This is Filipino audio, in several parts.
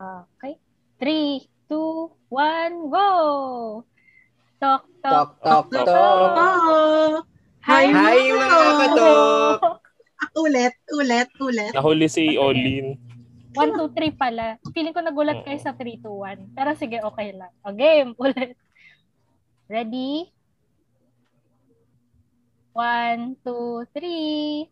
Okay. Three, two, one, go! Talk, Tok, talk. tok, tok. Oh, Hi, Hi, mga katok! ulit, ulit, ulit. Nahuli si Olin. 1, 2, 3 pala. Feeling ko nagulat kayo sa 3, 2, 1. Pero sige, okay lang. O, game. Ulit. Ready? 1, 2, 3.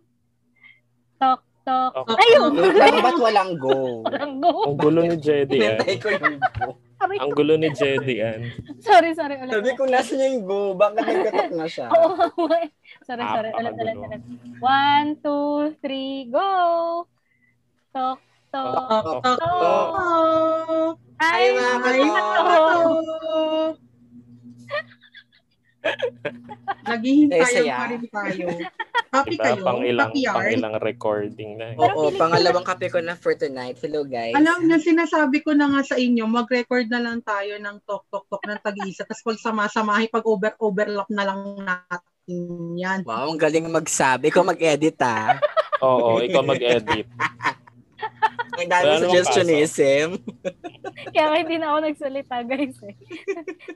Talk, talk. Talk. Ayun! Lang, ba't walang go? Walang go. Ang gulo ni Hinintay Ann. ko yung go. Sorry, Ang gulo ni Jedy Ann. sorry, sorry. Ulit, Sabi ko, nasa niya yung go? Bakit nagkatok na siya? Oo, sorry, sorry. Ulit, ulit, ulit. 1, 2, 3, go! Tok, tok, Tok. tok. Hi, mga katok! Naghihintayan pa rin tayo. Happy Diba? kayo? Pang ilang, Happy pang ilang recording na. eh. Pero Oo, pangalawang kape ko na for tonight. Hello, guys. Alam niyo, sinasabi ko na nga sa inyo, mag-record na lang tayo ng tok-tok-tok ng tag-isa. Tapos pag sama-samahin, pag over-overlap na lang natin yan. Wow, ang galing magsabi. Ikaw mag-edit, ah. Oo, ikaw mag-edit. Ang dami Wala namang suggestionism. Kaya nga hindi na ako nagsalita, guys. Eh.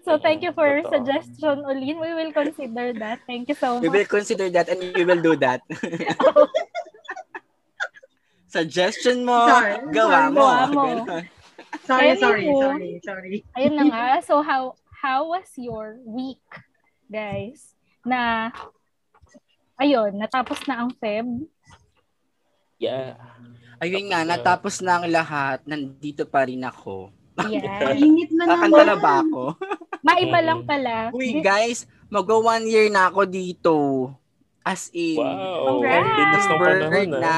So, thank you for Totoo. suggestion, Olin. We will consider that. Thank you so We much. will consider that and we will do that. Suggestion mo, Sorry. gawa mo. Gawa mo. Sorry, sorry, sorry, sorry. Ayun na nga. So, how how was your week, guys? Na, ayun, natapos na ang Feb. Yeah. Ayun nga, natapos na ang lahat. Nandito pa rin ako. Yeah. Init na Kakanta na naman. ba ako? Maiba lang pala. Uy, guys, mag-go one year na ako dito. As in, Wow. Congrats. Ang bilis ng panahon, ah. na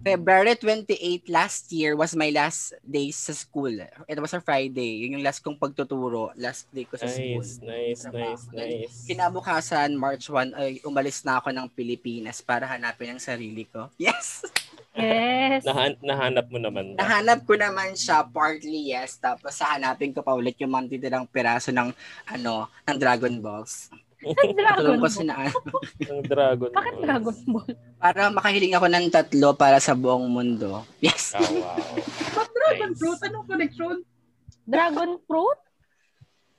February 28 last year was my last day sa school. It was a Friday. Yun yung last kong pagtuturo. Last day ko sa school. Nice, nice, nice, nice. Kinabukasan, March 1, ay umalis na ako ng Pilipinas para hanapin ang sarili ko. Yes! Yes. Nahan- nahanap mo naman ba? Nahanap ko naman siya, partly yes. Tapos hahanapin ko pa ulit yung mga piraso ng, ano, ng Dragon Balls. Dragon Ball. sina, Ang Dragon Bakit Ball. Dragon Ball? para makahiling ako ng tatlo para sa buong mundo. Yes! Oh, wow. Ba't Dragon Nice. Fruit? Anong connection? Dragon Fruit?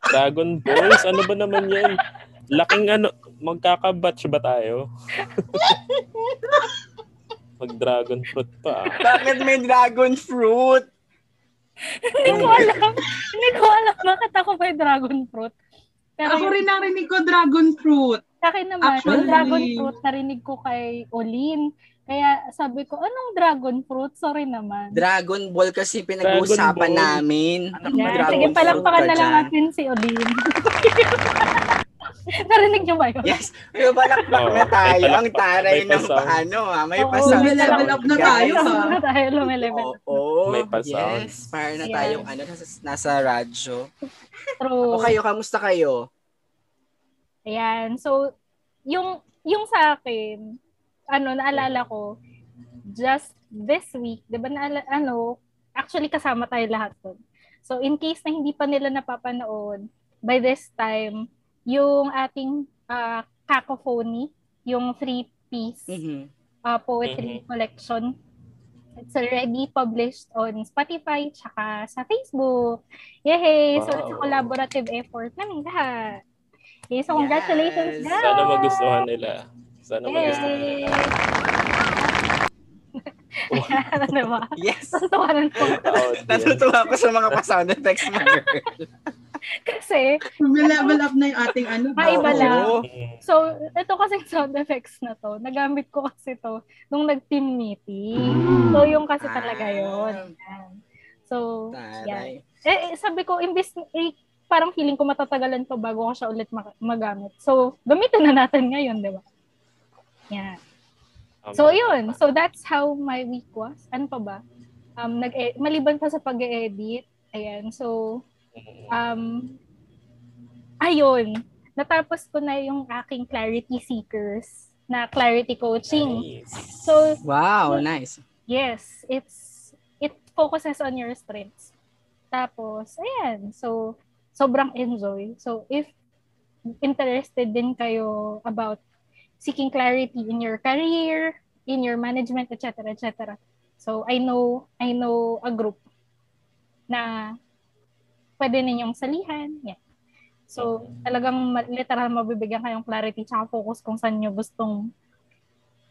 Dragon Balls? Ano ba naman yan? Laking ano, magkakabatch ba tayo? Mag-dragon fruit pa. ah. Bakit may dragon fruit? Hindi ko alam. Hindi ko alam bakit ako may Dragon Fruit. Pero Ako rin narinig ko Dragon Fruit. Sa akin naman, Actually- yung dragon fruit narinig ko kay Olin. Kaya sabi ko, anong dragon fruit? Sorry naman. Dragon Ball kasi pinag-uusapan namin. Yeah, Dragon sige, palakpakan na lang natin si Olin. narinig niyo ba yun? Yes, may balakbak Oo, na tayo. may Ang palakpak. taray May ng paano ah. May Oo, pasound. may level up na tayo, ah. Na tayo lumelevel. Oo, May pasound. yes. Para na Yeah. tayong ano, nasa, nasa radyo. True. O kayo, kamusta kayo? Ayan. So, yung, yung sa akin, ano, naalala ko, just this week, di ba, naala, ano, actually kasama tayo lahat doon. So, in case na hindi pa nila napapanood, by this time, yung ating uh, cacophony, yung three-piece Mhm. uh, poetry collection, it's already published on Spotify tsaka sa Facebook. Yay! So, it's a Wow. collaborative effort namin lahat. Okay, so congratulations, Yes. guys! Sana magustuhan nila. Sana Yay! magustuhan nila. Ayan, diba? Yes. Tuntuwanan po. Audience. Natutuwa ko sa mga pa-sound effects mo, girl. Kasi, level up na yung ating ano. Maiba Oo. lang. Mm. so, ito kasi sound effects na to, nagamit ko kasi to nung nag-team meeting. So, yung kasi talaga yun. Ayan. So, Taray. Eh, eh, sabi ko, imbis, eh, parang feeling ko matatagalan pa bago ko siya ulit ma- magamit. So, gamitin na natin ngayon, di ba? Yan. So, yun. So, that's how my week was. Ano pa ba? Um, nag maliban pa sa pag-edit. Ayan. So, Mm. Um, ayun. Natapos ko na yung aking clarity seekers na clarity coaching. Nice. So, Wow, nice. Yes, it's it focuses on your strengths. Tapos, ayan. So, sobrang enjoy. So, if interested din kayo about seeking clarity in your career, in your management, etc., etc. So, I know, I know a group na pwede ninyong salihan. Yeah. So, talagang literal mabibigyan kayong clarity tsaka focus kung saan nyo gustong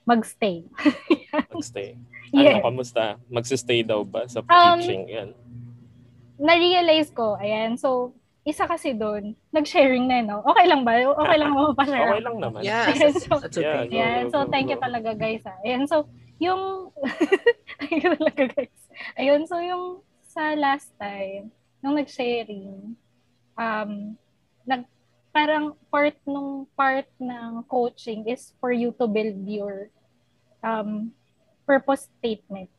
magstay. Magstay. Yes. Ano, kamusta? Magsistay daw ba sa Um, teaching? Yan. Na-realize ko, ayan, so, isa kasi doon, nag-sharing na, no? Okay lang ba? Okay lang mo pa-share? Okay lang naman. Yeah, so- that's okay. Yeah, Go, so go, thank you go. talaga guys. Ah. Ayan, so yung thank you talaga guys. Ayun, so yung sa last time nung nag-sharing um nag parang part nung part ng coaching is for you to build your um purpose statement.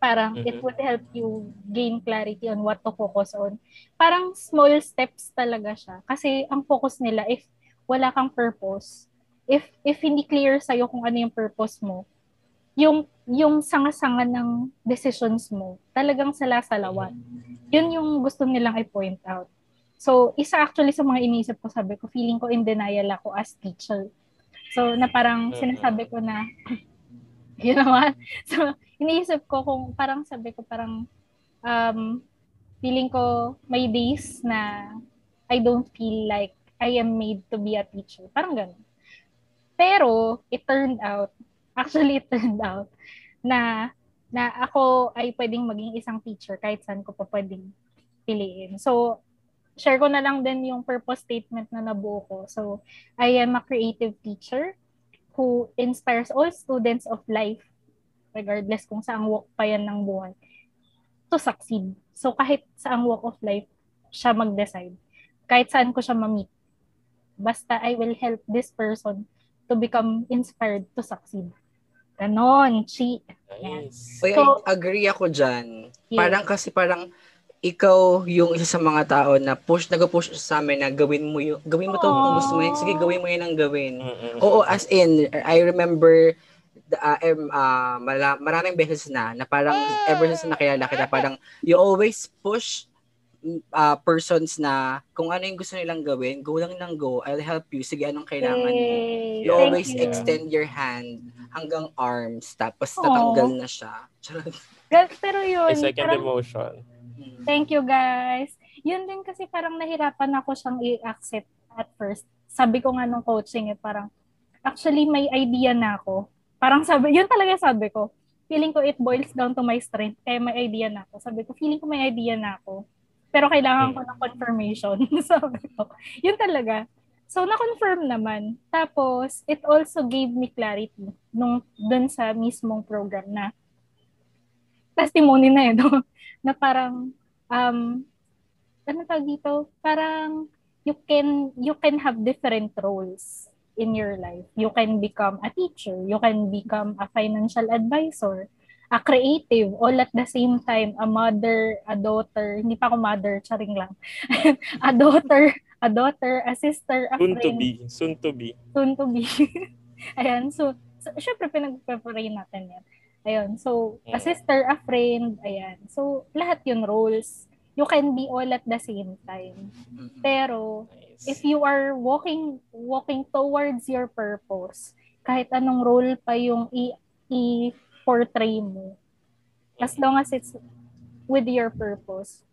Parang it Mhm. would help you gain clarity on what to focus on. Parang small steps talaga siya. Kasi ang focus nila if wala kang purpose, if if hindi clear sa kung ano yung purpose mo, yung yung sanga-sanga ng decisions mo, talagang salasalawan. Yun yung gusto nilang i-point out. So, isa actually sa mga iniisip ko, sabi ko, feeling ko in denial ako as teacher. So, na parang sinasabi ko na, yun naman. So, iniisip ko kung parang sabi ko, parang um, feeling ko may days na I don't feel like I am made to be a teacher. Parang ganun. Pero, it turned out, actually it turned out, na na ako ay pwedeng maging isang teacher kahit saan ko pa pwedeng piliin. So, share ko na lang din yung purpose statement na nabuo ko. So, I am a creative teacher who inspires all students of life, regardless kung saang walk pa yan ng buhay, to succeed. So, kahit saang walk of life siya mag-decide, kahit saan ko siya ma-meet, basta I will help this person to become inspired to succeed. Ganon, chi. So- I agree ako dyan. Yeah. Parang kasi parang ikaw yung isa sa mga tao na push, nag-push sa amin na gawin mo yung, gawin mo to kung gusto mo yun. Sige, gawin mo yun ang gawin. Mm-mm. Oo, as in, I remember the, uh, um, uh, mala- maraming beses na, na parang ever since na nakilala kita, parang you always push uh, persons na kung ano yung gusto nilang gawin, go lang ng go, I'll help you. Sige, anong kailangan mo? Yay. You Thank always you. extend your hand hanggang arms, tapos tatanggal na siya. Ga- Pero yun, May second parang, emotion. Hmm. thank you guys. Yun din kasi parang nahirapan ako siyang i-accept at first. Sabi ko nga nung coaching eh, parang, actually may idea na ako. Parang sabi, yun talaga sabi ko. Feeling ko it boils down to my strength, kaya may idea na ako. Sabi ko, feeling ko may idea na ako. Pero kailangan ko ng confirmation. sabi ko. Yun talaga. So, na-confirm naman. Tapos, it also gave me clarity nung dun sa mismong program na testimony na no? na parang, um, ano tawag dito? Parang, you can, you can have different roles in your life. You can become a teacher. You can become a financial advisor, a creative, all at the same time, a mother, a daughter, hindi pa ako mother, charing lang. a daughter, a daughter, a sister, a Soon to friend be. Soon to be. soon to be. Ayan, so, so syempre pinag-pray natin yan. Ayun, so, a Mm. sister, a friend, ayan. So, lahat yun roles. You can be all at the same time. Mm-mm. Pero, Nice. if you are walking walking towards your purpose, kahit anong role pa yung i- i-portray mo, as long as it's with your purpose,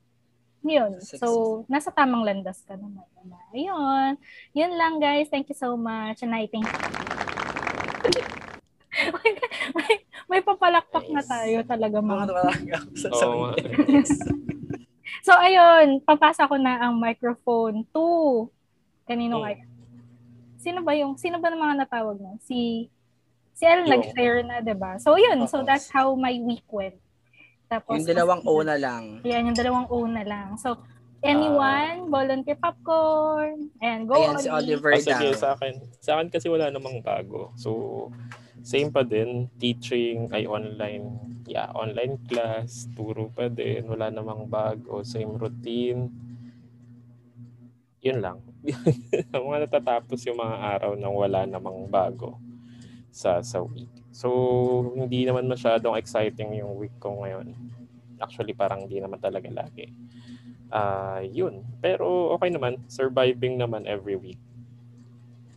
yun. So, nasa tamang landas ka naman. Ayun. Yun lang, guys. Thank you so much. And I thank you. may, may, may papalakpak na tayo talaga Mga Oo. So, ayun. Papasa ko na ang microphone to kanino Hmm. kaya? Sino ba yung, sino ba ng mga natawag na? Si, si El nag-share na, 'di ba So, yun. So, that's how my week went. Tapos, Yung dalawang O na lang. Yan, yung dalawang O na lang. So, anyone, volunteer popcorn, and go Ayan, on. si Oliver Ah, sige, sa akin. Sa akin kasi wala namang bago. So, same pa din. Teaching ay online. Yeah, online class. Turo pa din. Wala namang bago. Same routine. Yun lang. mga natatapos yung mga araw nang wala namang bago sa sa week. So, hindi naman masyadong exciting yung week ko ngayon. Actually, parang hindi naman talaga lagi. Ah, yun. Pero okay naman. Surviving naman every week.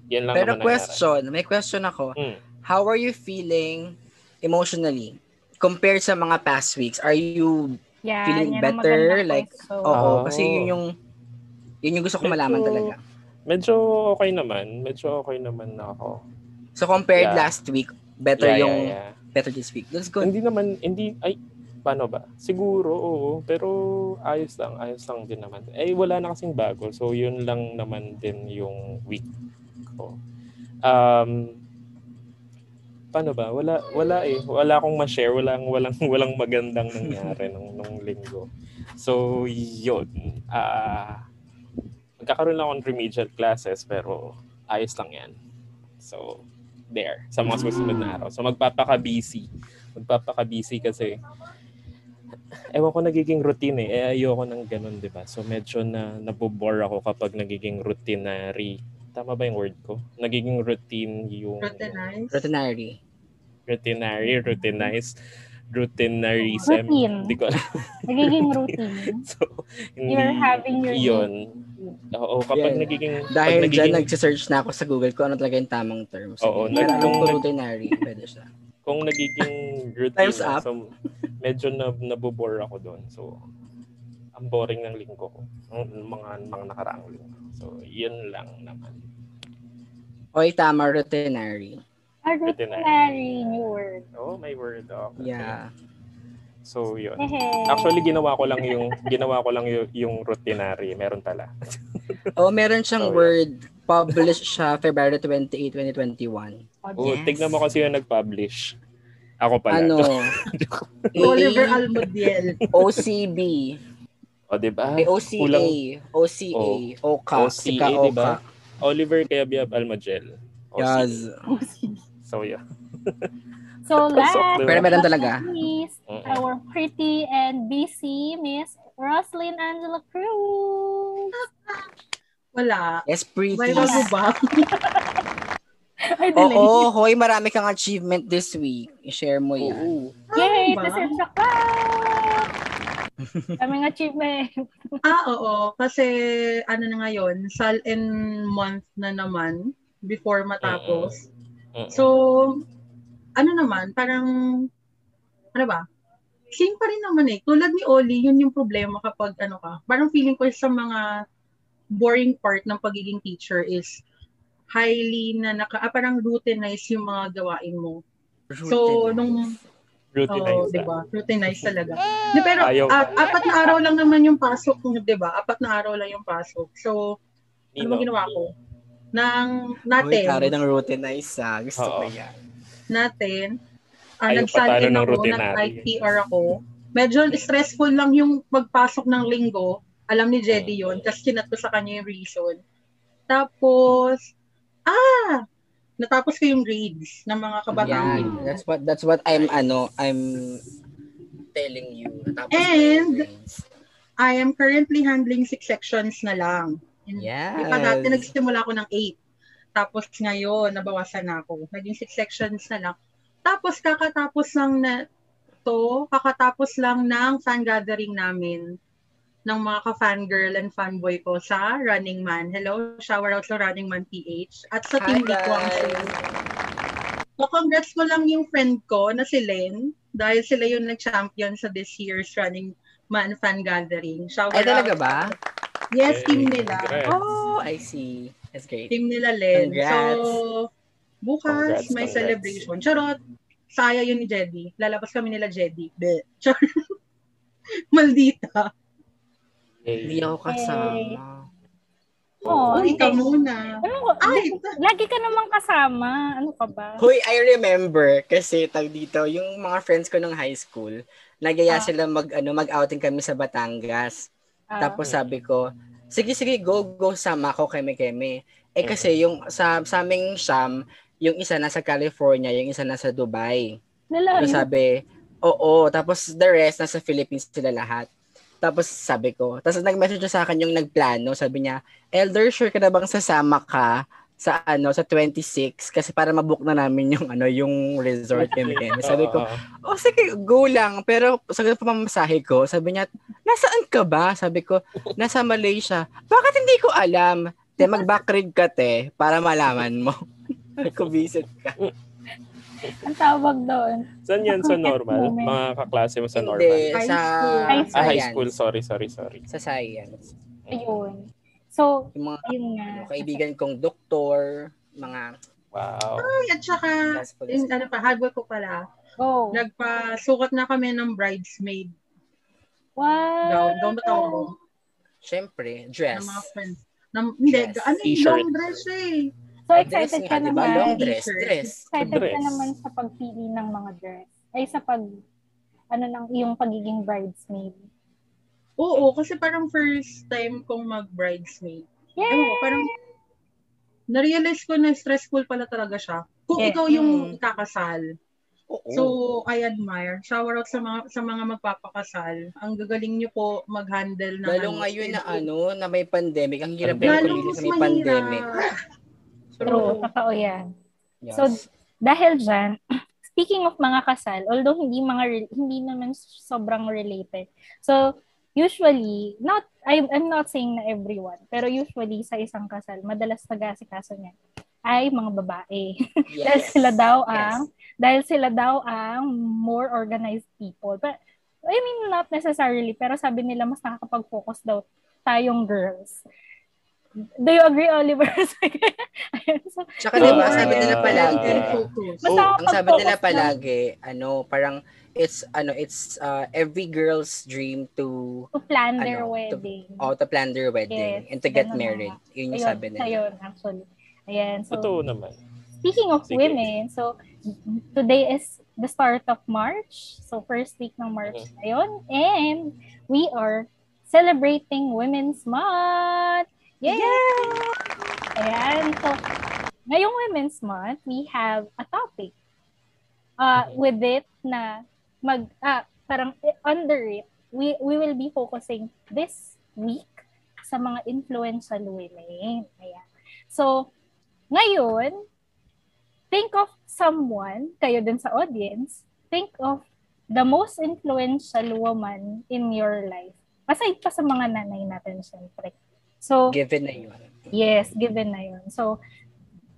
Yan lang Pero naman nangyari. question, may question ako. Mm. How are you feeling emotionally compared sa mga past weeks? Are you Yan, feeling better, like, question. Oo, Oh. kasi yun yung yun yung gusto ko malaman Medyo- talaga. Medyo okay naman. Medyo okay naman na ako. So compared Yeah. last week, better Yeah, yung yeah, yeah. better this week. That's good. Hindi naman, hindi, ay, paano ba? Siguro, oo. Pero ayos lang, ayos lang din naman. Eh, wala na kasing bago. So, yun lang naman din yung week ko. Um, paano ba? Wala, wala eh. Wala akong ma-share. Walang, walang, walang magandang nangyari nung, nung linggo. So, yun. Ah, magkakaroon lang akong remedial classes, pero ayos lang yan. So, there. Sa mga susunod na araw. So, magpapaka-busy magpapaka-busy kasi ewan ko nagiging routine eh. Eh ayoko ng ganun, di ba? So medyo na nabobore ako kapag nagiging routinary. Tama ba yung word ko? Nagiging routine yung... Routinized. Routinary. Routinary, routinized, routinarism. Routine. Hindi ko alam. Nagiging routine. so, hindi, You're having your Yun. Oo, kapag Yeah. nagiging... Dahil pag dyan, nagiging, nagsisearch na ako sa Google kung ano talaga yung tamang term. So, Oo, meron nag- nag- routinary. Pwede siya. kung nagiging routine Time's na, up. so medyo na, nabobore ako doon. So, ang boring ng linggo ko. Ang mga, mga nakaraang linggo. So, yun lang naman. Oy, tama, routinary. A routinary new word. Oh, may word. Okay. Yeah. So, yun. Hehe. Actually, ginawa ko lang yung ginawa ko lang yung, yung routinary. Meron pala. Oh, meron siyang Oh, yeah. word. Published siya February 28, 2021. Oh, Yes. tignan mo kasi yung nag-publish. Ako pala. Ano? Oliver Almodiel. OCB. O, di ba? Ay, OCA. Kulang. OCA. Oka. OCA, Sika di ba? Oka. Oliver Cayabyab Almagel. Yes. So, yeah. So last diba? Pero meron talaga. but not least, Mm-mm. our pretty and busy Miss Roslyn Angela Cruz. Wala. Yes, pretty. May bago ba? Ay, delay. Oo, hoy, marami kang achievement this week. I-share mo yan. Oo. Yay! This is the clap! Kaming achievement. Ah, oo. Kasi ano na ngayon, sal and month na naman before matapos. Mm-mm. So, ano naman, parang, ano ba? Same pa rin naman eh. Tulad ni Oli, yun yung problema kapag ano ka. Parang feeling ko sa mga boring part ng pagiging teacher is highly na naka, ah, parang routinized yung mga gawain mo. So, nung Routinized Oo, na. di ba? Routinized talaga. Di, pero Ayaw. at, apat na araw lang naman yung pasok, di ba? Apat na araw lang yung pasok. So, ano ba ginawa ko? Nang Hoy, natin, kare ng routinize ah. Gusto ko Oo. yan. natin, uh, Ayaw in ng ako, routinary. nag-ITR ako. Medyo stressful lang yung pagpasok ng linggo. Alam ni Jedy yun, kasi kinat ko sa kanya yung reason. Tapos, ah, natapos ko yung grades ng mga kabataan. Yan. That's what that's what I'm ano, I'm telling you. Tapos And- grades. I am currently handling six sections na lang. Yes. Iba dati nagsimula ako ng eight. Tapos ngayon, nabawasan na ako. Naging six sections na lang. Tapos kakatapos lang na to, kakatapos lang ng fan gathering namin ng mga ka-fangirl and fanboy ko sa Running Man. Hello, shower out sa Running Man PH. At sa Hi, Team Likwang guys. So, congrats ko lang yung friend ko na si Len dahil sila yung nag-champion sa this year's Running Man fan gathering. Shower Ay, talaga out. ba? Yes, team Yay. nila. Congrats. Oh, I see. That's great. Team nila Len. Congrats. So, bukas Congrats, may congrats. celebration. Charot. Saya yun ni Jedy. Lalabas kami nila Jedy. Be. Charot. Maldita. Hindi ako kasama. Oh, Oh, ikaw muna. Ano ko? Ay, Lagi ka namang kasama. Ano ka ba? Hoy, I remember kasi tag dito, yung mga friends ko nung high school, nagaya Ah. sila mag ano mag-outing kami sa Batangas. Ah. Tapos sabi ko, sige sige go go sama ko keme keme. Eh kasi yung sa sa aming Sham, yung isa nasa California, yung isa nasa Dubai. Lalayo. Tapos sabi, oo, tapos the rest nasa Philippines sila lahat. Tapos sabi ko, tapos nag-message sa akin yung nagplano, sabi niya, Elder, sure ka na bang sasama ka sa ano sa 26 kasi para mabook na namin yung ano yung resort kami kami. Sabi ko, oh sige, go lang. Pero sagot pa mamasahe ko, sabi niya, nasaan ka ba? Sabi ko, nasa Malaysia. Bakit hindi ko alam? Te, mag-backread ka te, para malaman mo. ko visit ka. Ang tawag doon. Saan yan sa normal? moment. Mga kaklase mo sa normal? Hindi, High sa school. High Ah, high school. Sorry, sorry, sorry. Sa science. Ayun. So, Yung mga yun nga. yung kaibigan kong doktor, mga Wow. Ay, at saka, yung, ano pa, hardware ko pala, Go. nagpasukat na kami ng bridesmaid. What? Gown, gown ba tawag ko? Siyempre, Ng dress. mga friends. Ng, hindi, Dress. ano yung long dress eh. So Ah, excited dress ka naman. Long dress, dress. Excited ka Dress. naman sa pagpili ng mga dress. Ay sa pag ano ng iyong pagiging bridesmaid. Oo, kasi parang first time kong mag-bridesmaid. Yay! Ewan parang na-realize ko na stressful pala talaga siya. Kung Yeah. ikaw yung Mm. ikakasal. Oo. So, I admire. Shower out sa mga sa mga magpapakasal. Ang gagaling niyo po mag-handle ng Lalo ano, ngayon na ano, na may pandemic. Ang hirap kumili mas sa may pandemic. True, totoo yan. Yes. So, Dahil dyan, speaking of mga kasal, although hindi mga hindi naman sobrang related. So, usually, not I, I'm not saying na everyone, pero usually sa isang kasal, madalas nag-aasikaso niya ay mga babae. dahil yes. sila daw Yes. ang dahil sila daw ang more organized people. But I mean not necessarily, pero sabi nila mas nakakapag-focus daw tayong girls. Do you agree, Oliver? So, Tsaka diba, sabi nila uh, palagi, And focus. Oh, ang sabi nila palagi, ano, parang it's ano, it's uh, every girl's dream to to plan their Ano, to- wedding. oh, to plan their wedding Yes, and to get na married. nga. Yun yung Ayun, sabi nila. ayun, actually. Ayan, so Totoo naman. speaking of Sige. women, so today is the start of March. So first week ng March Mhm. ngayon. And we are celebrating Women's Month. Yay! Ayan. So, ngayong Women's Month, we have a topic. Uh, Mhm. with it na mag, ah, parang eh, under it, we, we will be focusing this week sa mga influential women. Ayan. So, ngayon, think of someone, kayo din sa audience, think of the most influential woman in your life. Aside pa sa mga nanay natin, syempre. So, Given na yun. Yes, given na yun. So,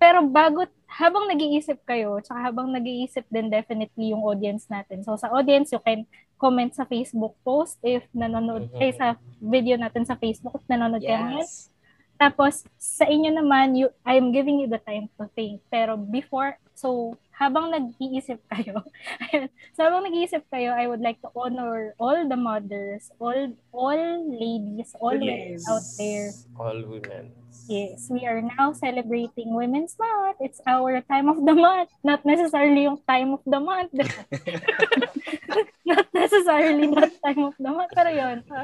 pero bago, habang nag-iisip kayo, tsaka habang nag-iisip din definitely yung audience natin. So, sa audience, you can comment sa Facebook post if nanonood, Mhm. eh, sa video natin sa Facebook if nanonood kayo ngayon. Yes. Tapos, sa inyo naman, you, I'm giving you the time to think. Pero before, so, habang nag-iisip kayo, so habang nag-iisip kayo, I would like to honor all the mothers, all all ladies, all women Yes. out there. All women. Yes, we are now celebrating Women's Month. It's our time of the month. Not necessarily yung time of the month. not necessarily that time of the month. Pero yun. So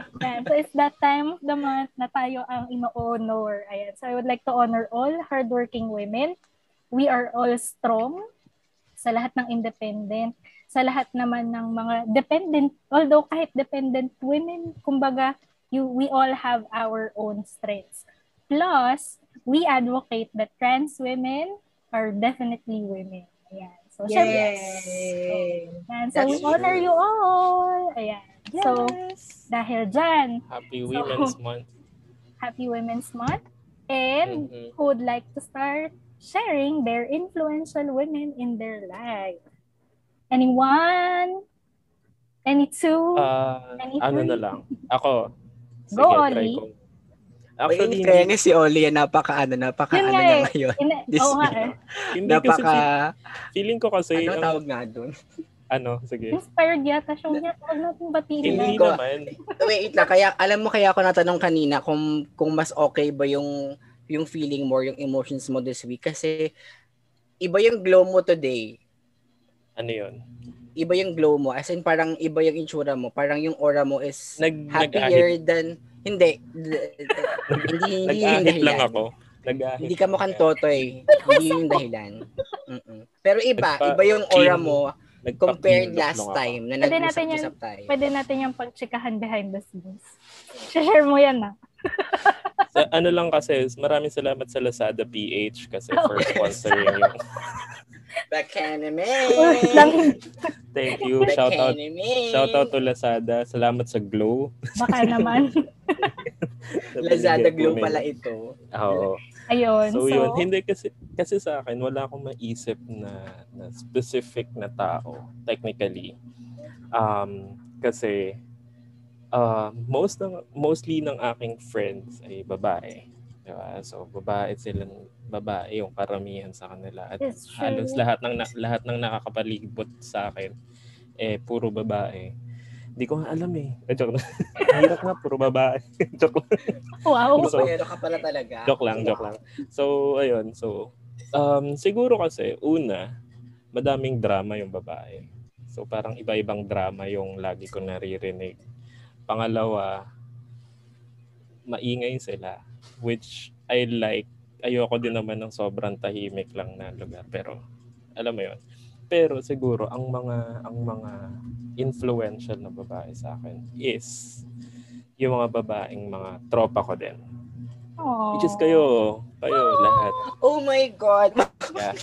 it's that time of the month na tayo ang ino-honor. Ayan. So I would like to honor all hardworking women. We are all strong sa lahat ng independent, sa lahat naman ng mga dependent, although kahit dependent women, kumbaga, you, we all have our own strengths. Plus, we advocate that trans women are definitely women. Ayan. So, syempre, Yay! ayan. So, we That's honor true. you all. Ayan. So, dahil dyan, Happy So- Women's Month. Happy Women's Month. And Mhm. who would like to start sharing their influential women in their life? Anyone? Any two? Ah, Any ano three? na lang. Ako. Sige, Go, try Oli. ko. Actually, Actually, in fairness, si Oli, yan, napaka, ano, napaka, Yun ano niya eh. ngayon. In- This nga week. eh. hindi kasi Napaka, fe- feeling ko kasi, ano tawag nga doon? ano, sige. Inspired yata siya. Huwag huwag natin batiin Hindi na. Ko- naman. Wait lang, kaya, alam mo kaya ako natanong kanina kung, kung mas okay ba yung, yung feeling mo, yung emotions mo this week. Kasi, iba yung glow mo today. Ano yun? Iba yung glow mo. As in, parang iba yung itsura mo. Parang yung aura mo is Nag, happier nag-ahit. than, hindi. Hindi, hindi Nag-ahit lang ako. Nag-ahit. Hindi ka mukhang totoy. hindi yung dahilan. Mm-mm. Pero iba, Nagpa- iba yung aura mo compared last time na nag-usap-usap tayo. Pwede natin yung pagtsikahan behind the scenes. Share mo yan ah. Sa, ano lang kasi, maraming salamat sa Lazada PH kasi for sponsoring yung Bakanime! Thank you. Shout out! Shout out to Lazada. Salamat sa Glow. Baka naman. Lazada Glow pala ito. Oo. Ayun. So, So, yun. Hindi kasi, kasi sa akin, wala akong maisip na, na specific na tao, technically. Um, kasi, uh, most ng, mostly ng aking friends ay babae. Diba? So, babae silang babae yung karamihan sa kanila. At true. halos lahat ng, na, lahat ng nakakapalibot sa akin, eh, puro babae. Hindi ko nga alam eh. Eh, joke lang. Hirap nga, puro babae. joke lang. Wow. So, ka pala talaga. Joke lang, joke lang. So, ayun. So, um, siguro kasi, una, madaming drama yung babae. So, parang iba-ibang drama yung lagi ko naririnig. Pangalawa, maingay sila. Which I like. Ayoko din naman ng sobrang tahimik lang na lugar. Pero, alam mo yun. Pero siguro, ang mga, ang mga influential na babae sa akin is yung mga babaeng mga tropa ko din. Aww. Which is kayo, kayo lahat. Oh my God. Yeah.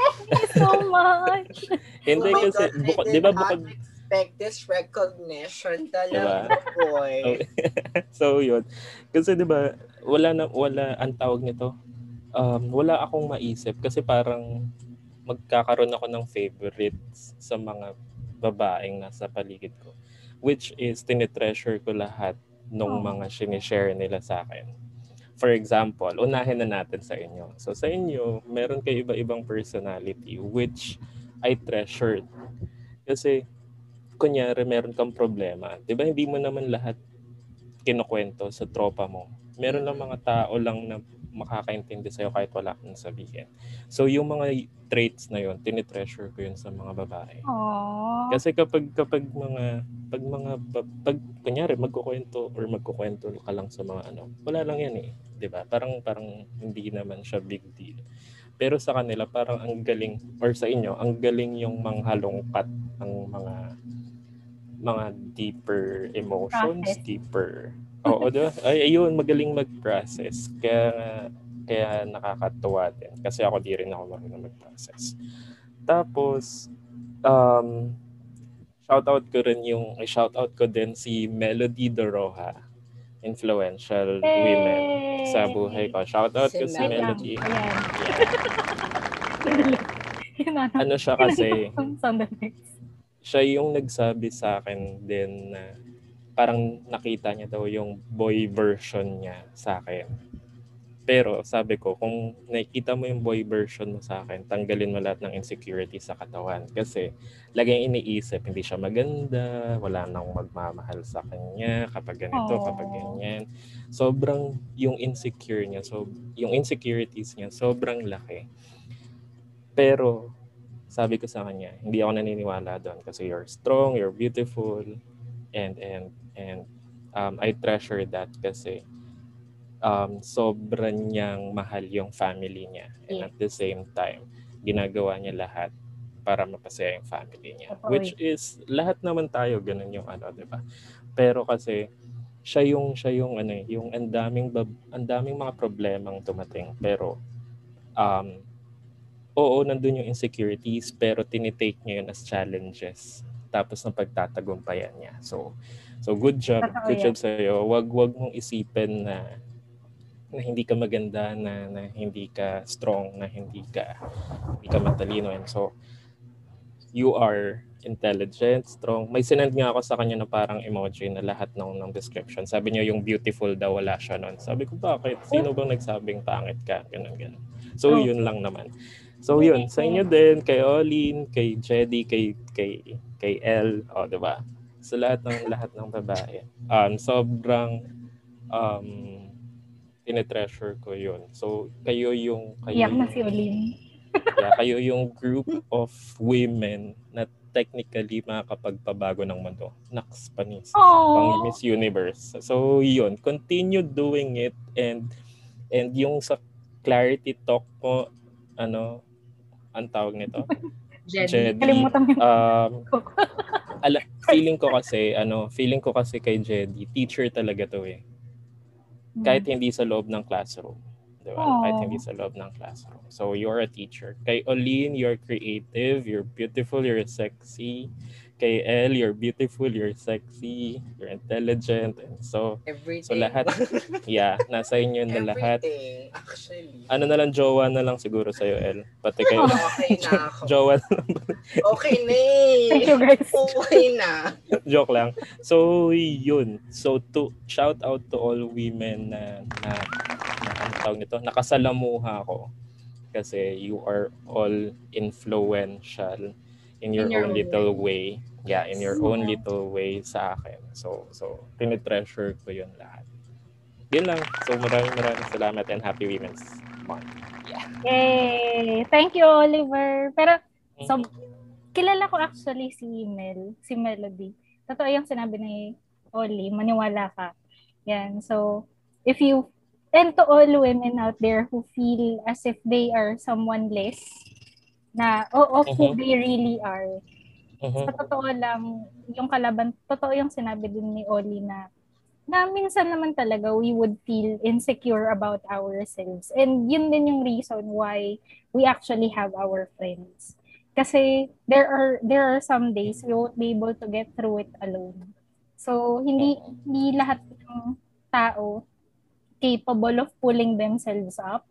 so much. Hindi oh kasi, God, bukod, di ba bukod, expect this recognition talaga, Diba? boy. So yun. Kasi di ba, wala na, wala, ang tawag nito, um, wala akong maisip kasi parang magkakaroon ako ng favorites sa mga babaeng nasa paligid ko. Which is, tinitreasure ko lahat nung Oh. mga sinishare nila sa akin. For example, unahin na natin sa inyo. So sa inyo, meron kayo iba-ibang personality which I treasured. Kasi, kunyari, meron kang problema. Di ba, hindi mo naman lahat kinukwento sa tropa mo. Meron lang mga tao lang na makakaintindi sa'yo kahit wala kang sabihin. So, yung mga traits na yun, tinitreasure ko yun sa mga babae. Aww. Kasi kapag kapag mga pag mga pag kunyari magkukwento or magkukwento ka lang sa mga ano, wala lang yan eh, ba? Parang parang hindi naman siya big deal. Pero sa kanila parang ang galing or sa inyo, ang galing yung manghalongkat ng mga mga deeper emotions, Process. deeper. Oo, ba? Ay ayun, magaling mag-process. Kaya kaya nakakatuwa din kasi ako di rin ako marunong mag-process. Tapos um shout out ko rin yung shout out ko din si Melody Doroha influential women sa buhay ko. Shout out ko Si si. Melody. Yun na. Ano siya kasi, siya yung nagsabi sa akin din na parang nakita niya daw yung boy version niya sa akin. Pero sabi ko, kung nakikita mo yung boy version mo sa akin, tanggalin mo lahat ng insecurity sa katawan. Kasi laging iniisip, hindi siya maganda, wala nang magmamahal sa kanya, kapag ganito, Aww. kapag ganyan. Sobrang yung insecure niya, so, yung insecurities niya, sobrang laki. Pero sabi ko sa kanya, hindi ako naniniwala doon kasi you're strong, you're beautiful, and and and um, I treasure that kasi um, sobrang niyang mahal yung family niya. And Yeah. at the same time, ginagawa niya lahat para mapasaya yung family niya. Totoo Which is, lahat naman tayo, ganun yung ano, di ba? Pero kasi, siya yung, siya yung, ano, eh, yung ang daming, bab- ang daming mga problemang tumating. Pero, um, oo, nandun yung insecurities, pero tinitake niya yun as challenges. Tapos ng pagtatagumpayan niya. So, so good job. Totoo good yan. job sa'yo. Wag, wag mong isipin na na hindi ka maganda, na, na hindi ka strong, na hindi ka hindi ka matalino. And so, you are intelligent, strong. May sinend nga ako sa kanya na parang emoji na lahat ng, ng description. Sabi niya yung beautiful daw wala siya nun. Sabi ko, bakit? Sino bang nagsabing pangit ka? Ganun, ganun. So, Oh. yun lang naman. So, yun. Sa inyo din, kay Olin, kay Jedy, kay, kay, kay El, o, di ba? Sa lahat ng, lahat ng babae. Um, sobrang, um, tinetreasure ko yun. So, kayo yung, kayo Iyak na yung- si Olin. kaya kayo yung group of women na technically makakapagpabago ng mundo. Naks, panis. Pang. Miss Universe. So, yun. Continue doing it and and yung sa clarity talk mo, ano, ang tawag nito? Jedi. Jedi. Kalimutan mo Um, ala, feeling ko kasi, ano, feeling ko kasi kay Jedi, teacher talaga to eh. Kahit hindi sa loob ng classroom. Di ba? Aw. Kahit hindi sa loob ng classroom. So, you're a teacher. Kay Olin, you're creative, you're beautiful, you're sexy. Kay Elle, you're beautiful, you're sexy, you're intelligent, and so, Everything. so lahat, yeah, nasa inyo na lahat. Everything, actually. Ano na lang, jowa na lang siguro sa'yo, Elle. Pati kayo, Okay na ako. jowa na lang. Okay na eh. Thank you guys. Okay na. Joke lang. So, yun. So, to shout out to all women na, na, na ano tawag nito, nakasalamuha ko. Kasi you are all influential in your, In your own own little way. Yeah, in your own Yeah. little way sa akin. So, so, tinitreasure ko yun lahat. Yun lang. So, maraming maraming salamat and happy Women's Month. Yay! Thank you, Oliver. Pero, so, kilala ko actually si Mel, si Melody. Totoo yung sinabi ni Oli, maniwala ka. Yan. So, if you, and to all women out there who feel as if they are someone less, na, o of who Mhm. they really are, Mhm. sa totoo lang, yung kalaban, totoo yung sinabi din ni Oli na na minsan naman talaga we would feel insecure about ourselves. And yun din yung reason why we actually have our friends. Kasi there are there are some days we won't be able to get through it alone. So hindi hindi lahat ng tao capable of pulling themselves up.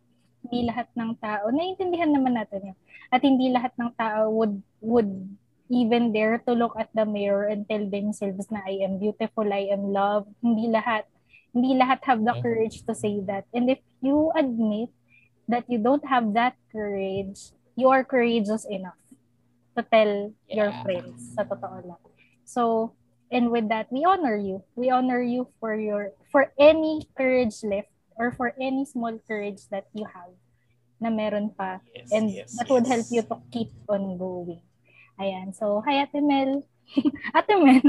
Hindi lahat ng tao, naiintindihan naman natin yun. At hindi lahat ng tao would would even dare to look at the mirror and tell themselves na I am beautiful, I am loved. Hindi lahat. Hindi lahat have the Mhm. courage to say that. And if you admit that you don't have that courage, you are courageous enough to tell your Yeah. friends sa totoo lang. So, and with that, we honor you. We honor you for your for any courage left or for any small courage that you have na meron pa Yes, and yes, that would yes. help you to keep on going. Ayan. So, hi Ate Mel. ate Mel,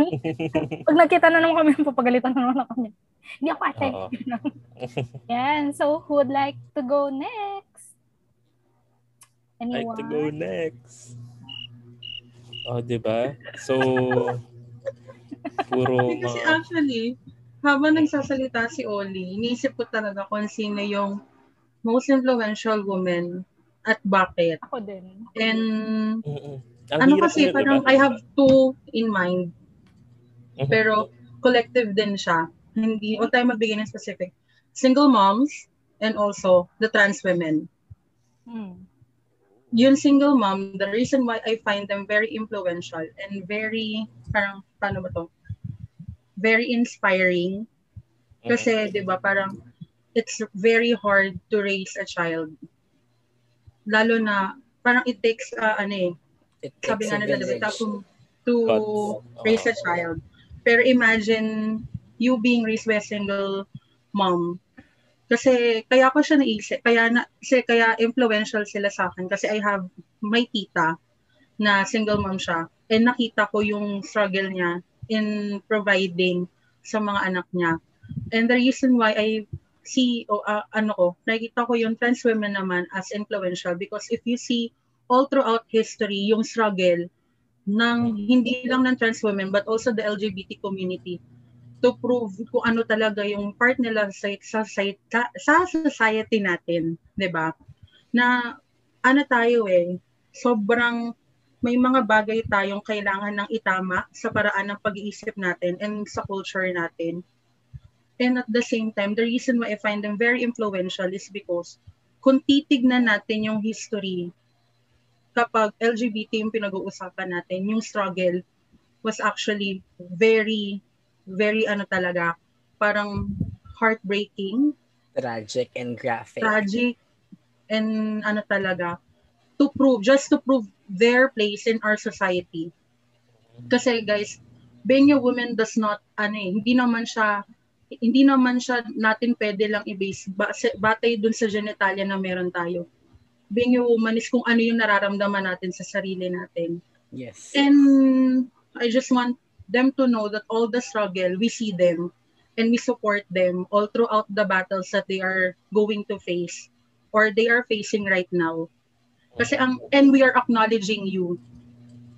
pag nakita na naman kami, papagalitan na naman niya. Hindi ako ate. Yan. So, who would like to go next? like Anyone? to go next. Oh, di ba? So, puro Kasi mga... actually, habang nagsasalita si Oli, iniisip ko talaga kung sino yung most influential woman at bakit. Ako din. And. Ang ano kasi, nun, parang diba? I have two in mind. Mhm. Pero collective din siya. Hindi, huwag tayo magbigay ng specific. Single moms and also the trans women. Hmm. Yun single mom, the reason why I find them very influential and very, parang, paano ba to? Very inspiring. Kasi, di ba, parang, it's very hard to raise a child. Lalo na, parang it takes, uh, ano eh, It sabi nga nila, diba, to, to raise a child. Pero imagine you being raised by a single mom. Kasi kaya ko siya naisip, kaya na, kasi kaya influential sila sa akin kasi I have my tita na single mom siya and nakita ko yung struggle niya in providing sa mga anak niya. And the reason why I see o ah, ano ko, nakikita ko yung trans women naman as influential because if you see all throughout history yung struggle ng hindi lang ng trans women but also the LGBT community to prove kung ano talaga yung part nila sa sa, sa, sa society natin, 'di ba? Na ano tayo eh, sobrang may mga bagay tayong kailangan ng itama sa paraan ng pag-iisip natin and sa culture natin. And at the same time, the reason why I find them very influential is because kung titignan natin yung history kapag LGBT yung pinag-uusapan natin, yung struggle was actually very, very ano talaga, parang heartbreaking, Tragic and graphic. tragic, and ano talaga, to prove, just to prove their place in our society. Kasi guys, being a woman does not, ano eh, hindi naman siya, hindi naman siya natin pwede lang i-base base, batay dun sa genitalia na meron tayo. Being a woman is kung ano yung nararamdaman natin sa sarili natin. Yes. And I just want them to know that all the struggle, we see them and we support them all throughout the battles that they are going to face or they are facing right now. Kasi ang, and we are acknowledging you.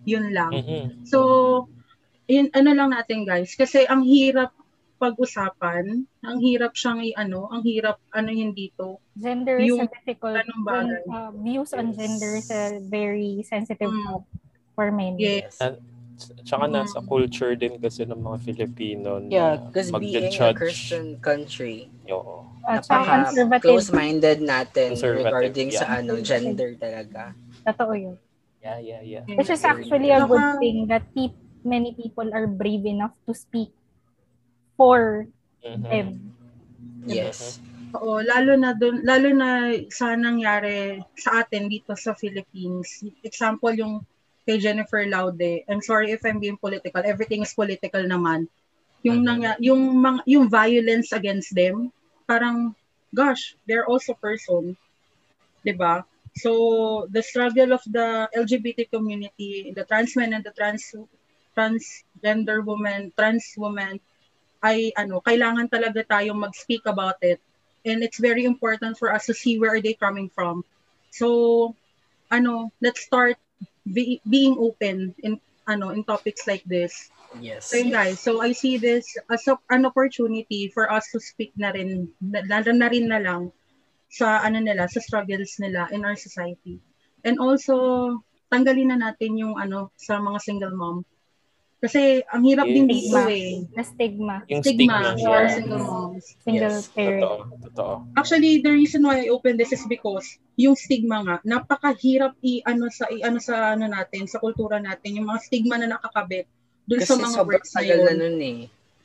Yun lang. Mhm. So, yun, ano lang natin guys, kasi ang hirap pag-usapan, ang hirap siyang i-ano, ang hirap ano yun dito. Gender is Yung a difficult, anong bagay. uh, views on Yes. gender is a very sensitive Mm. for many. Yes. Tsaka Mhm. nasa culture din kasi ng mga Filipino na Yeah, because being a. Christian country, Oo. Napaka close-minded natin regarding sa yeah. ano gender talaga. Totoo yun. Yeah, yeah, yeah. Which is actually a good thing that pe- many people are brave enough to speak for Mhm. them. Yes. Oo, lalo na dun, lalo na sa nangyari sa atin dito sa Philippines. Example yung kay Jennifer Laude. I'm sorry if I'm being political. Everything is political naman. Yung Mhm. nangya, yung mga yung violence against them, parang gosh, they're also person. 'Di ba? So the struggle of the LGBT community, the trans men and the trans transgender women, trans women ay ano, kailangan talaga tayong mag-speak about it and it's very important for us to see where are they coming from. So, ano, let's start be, being open in ano in topics like this. Yes. So yun guys, so I see this as a, an opportunity for us to speak na rin, na, na, na rin na lang sa ano nila, sa struggles nila in our society. And also, tanggalin na natin yung ano sa mga single mom. Kasi ang hirap din Yes. dito eh. Na stigma. Yung Stigma, stigma. yeah. single moms. Single Yes, parent. Totoo, totoo. Actually, the reason why I open this is because yung stigma nga, napakahirap i-ano sa i-ano sa ano natin, sa kultura natin, yung mga stigma na nakakabit dun Kasi sa mga sobrang words na yun. na nun eh.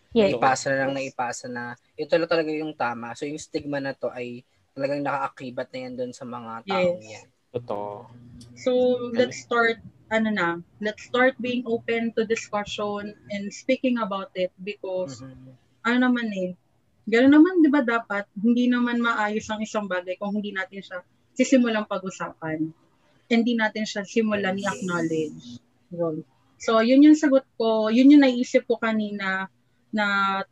Yes. Naipasa na lang naipasa na ito talaga yung tama. So yung stigma na to ay talagang nakaakibat na yan doon sa mga taong Yes. yan. Totoo. So, let's start ano na, let's start being open to discussion and speaking about it because Mhm. ano naman eh, gano'n naman 'di ba dapat hindi naman maayos ang isang bagay kung hindi natin siya sisimulang pag-usapan. Hindi natin siya simulan i-acknowledge. Yun. So, yun yung sagot ko, yun yung naisip ko kanina na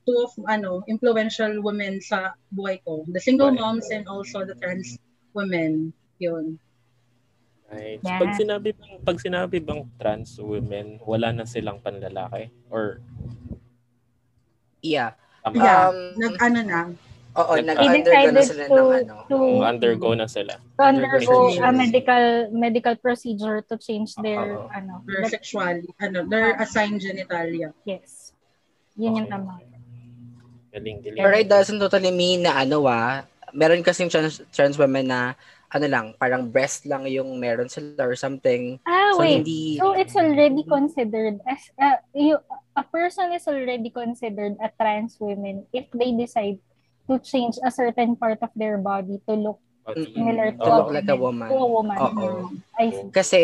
two of ano influential women sa buhay ko. The single moms and also the trans women. Yun. Right. Yeah. Pag sinabi bang pag sinabi bang trans women, wala na silang panlalaki or Yeah. tama? Yeah. Um, Nag ano na, Oo, nag-undergo na decided sila to, ng ano. to, Oo, undergo na sila. to undergo Undergo a medical medical procedure to change their Oo. ano. their sexual, ano, their assigned genitalia. Yes. Yun yung Okay. tama. Galing, galing. Pero it doesn't totally mean na ano ah, meron kasing trans, trans women na ano lang, parang breast lang yung meron sila or something. Ah, So wait. hindi So it's already considered as uh, you, a person is already considered a trans woman if they decide to change a certain part of their body to look similar to, to look a like a woman. woman. To a woman. Oo. I see. Kasi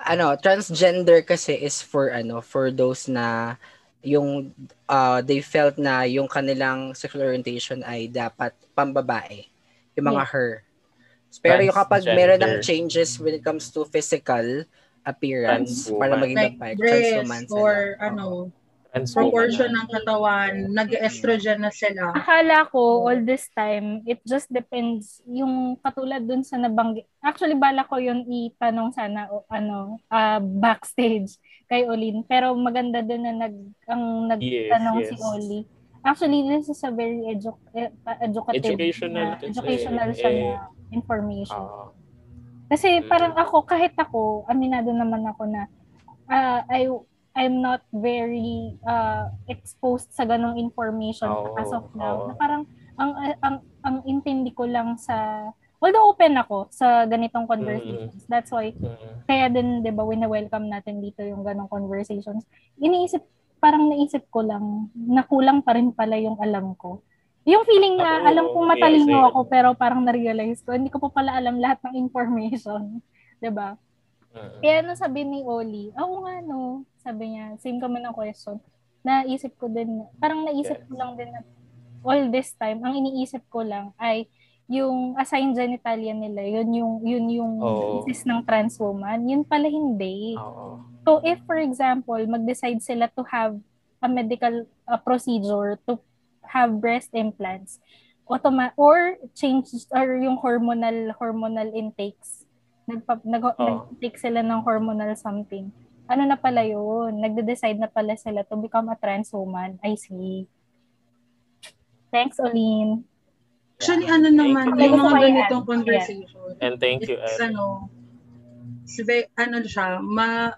ano, transgender kasi is for ano, for those na yung uh, they felt na yung kanilang sexual orientation ay dapat pambabae. Yung mga Yeah. her. Pero yung kapag meron ng changes when it comes to physical appearance Trans para maging Like trans woman breast sila. or Oo. ano, Trans proportion woman. ng katawan, nag-estrogen na sila. Akala ko all this time, it just depends yung katulad dun sa nabanggit. Actually, bala ko yun itanong sana o ano, ah, backstage kay Olin. Pero maganda dun na nag, ang nagtanong Yes, si yes. Oli. Actually, this is a very edu- eh, educative, Educational na, educational siya eh. na information. Oo. Kasi Mm. parang ako, kahit ako, aminado naman ako na ah, I I'm not very uh, exposed sa ganong information Oo, as of now. oo. Na parang ang, ang ang intindi ko lang sa although open ako sa ganitong conversations. That's why Mm. kaya din 'di ba wina-welcome natin dito yung ganong conversations. Iniisip parang naisip ko lang na kulang pa rin pala yung alam ko. Yung feeling na Oo, alam kong matalino same. ako pero parang na-realize ko hindi ko pa pala alam lahat ng information. 'Di ba? Mm. Kaya nung sabi ni Oli, ako nga no, sabi niya, same kami ng question. Naisip ko din, parang naisip ko lang din na all this time, ang iniisip ko lang ay yung assigned genitalia nila, yun yung yun yung basis ng trans woman, yun pala hindi. Oo. So if for example, mag-decide sila to have a medical uh, procedure to have breast implants, automa- or change or yung hormonal hormonal intakes. Nagpa, nag, Oo. nag-take sila ng hormonal something. Ano na pala yun? Nagde-decide na pala sila to become a trans woman. I see. Thanks, Olin. Actually, ano naman, you. yung mga ganitong conversation, And thank you, Ed. ano, it's ve- ano siya, ma,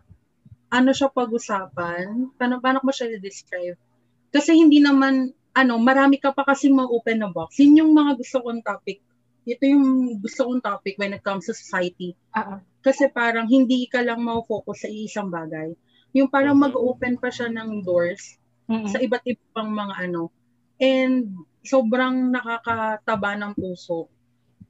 ano siya pag-usapan? Paano, paano ko siya i-describe? Kasi hindi naman, ano, marami ka pa kasing mga open na box. Yun yung mga gusto kong topic. Ito yung gusto kong topic when it comes to society. Oo. Kasi parang hindi ka lang ma-focus sa isang bagay. Yung parang Mhm. mag-open pa siya ng doors Mm-mm. sa iba't ibang mga ano. And sobrang nakakataba ng puso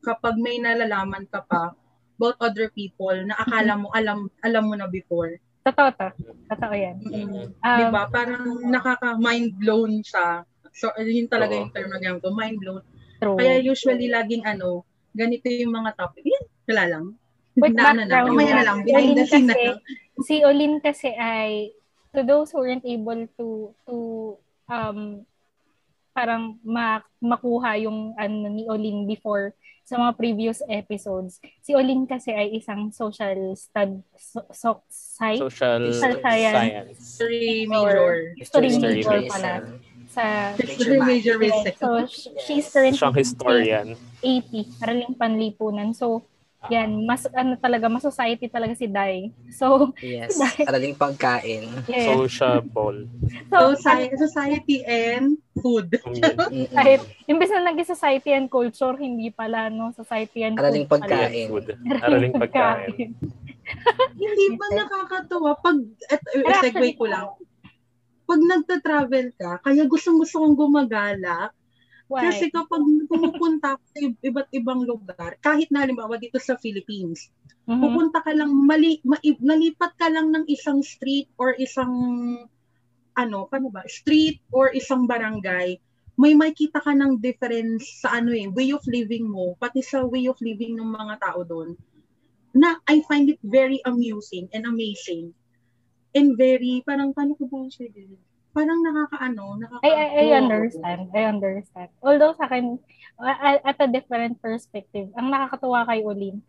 kapag may nalalaman ka pa about other people na akala mo alam alam mo na before. Totoo to. Totoo yan. Mm. Um, 'Di ba? Parang nakaka-mind blown siya. So yun talaga yung term na gamit ko, mind blown. True. Kaya usually laging ano, ganito yung mga topic. Yan, wala lang. Na, ano na, background mamaya na lang. lang, behind the Olin scene na kasi- lang. si Olin kasi ay to those who weren't able to to um parang ma- makuha yung ano ni Olin before sa mga previous episodes. Si Olin kasi ay isang social stud so, so, sci- Social Social science. science. History major. History History major pala sa History major Yeah, research. so sh- she's currently Siyang historian. 80, paraling panlipunan. So, yan, mas ano talaga, mas society talaga si Dai. So, Yes. Dahil- Talagang pagkain. yes. Sociable. So, So, sci- society and food. Mm-mm. kahit, imbes na naging society and culture, hindi pala, no? Society and Araling food pagkain. Food. Araling pagkain. Hindi ba nakakatawa? Pag, Pero segue ko lang. Pag nagta-travel ka, kaya gustong-gusto kong gumagala. Why? Kasi kapag pumupunta ka sa iba't ibang lugar, kahit na halimbawa dito sa Philippines, Mhm. pupunta ka lang, mali, ma, nalipat ka lang ng isang street or isang, ano, paano ba, street or isang barangay, may makita ka ng difference sa ano eh, way of living mo, pati sa way of living ng mga tao doon, na I find it very amusing and amazing. And very, parang, paano ko ba siya? Parang nakakaano, nakaka- I, I, I understand. I understand. Although sa akin, at a different perspective, ang nakakatuwa kay Olin,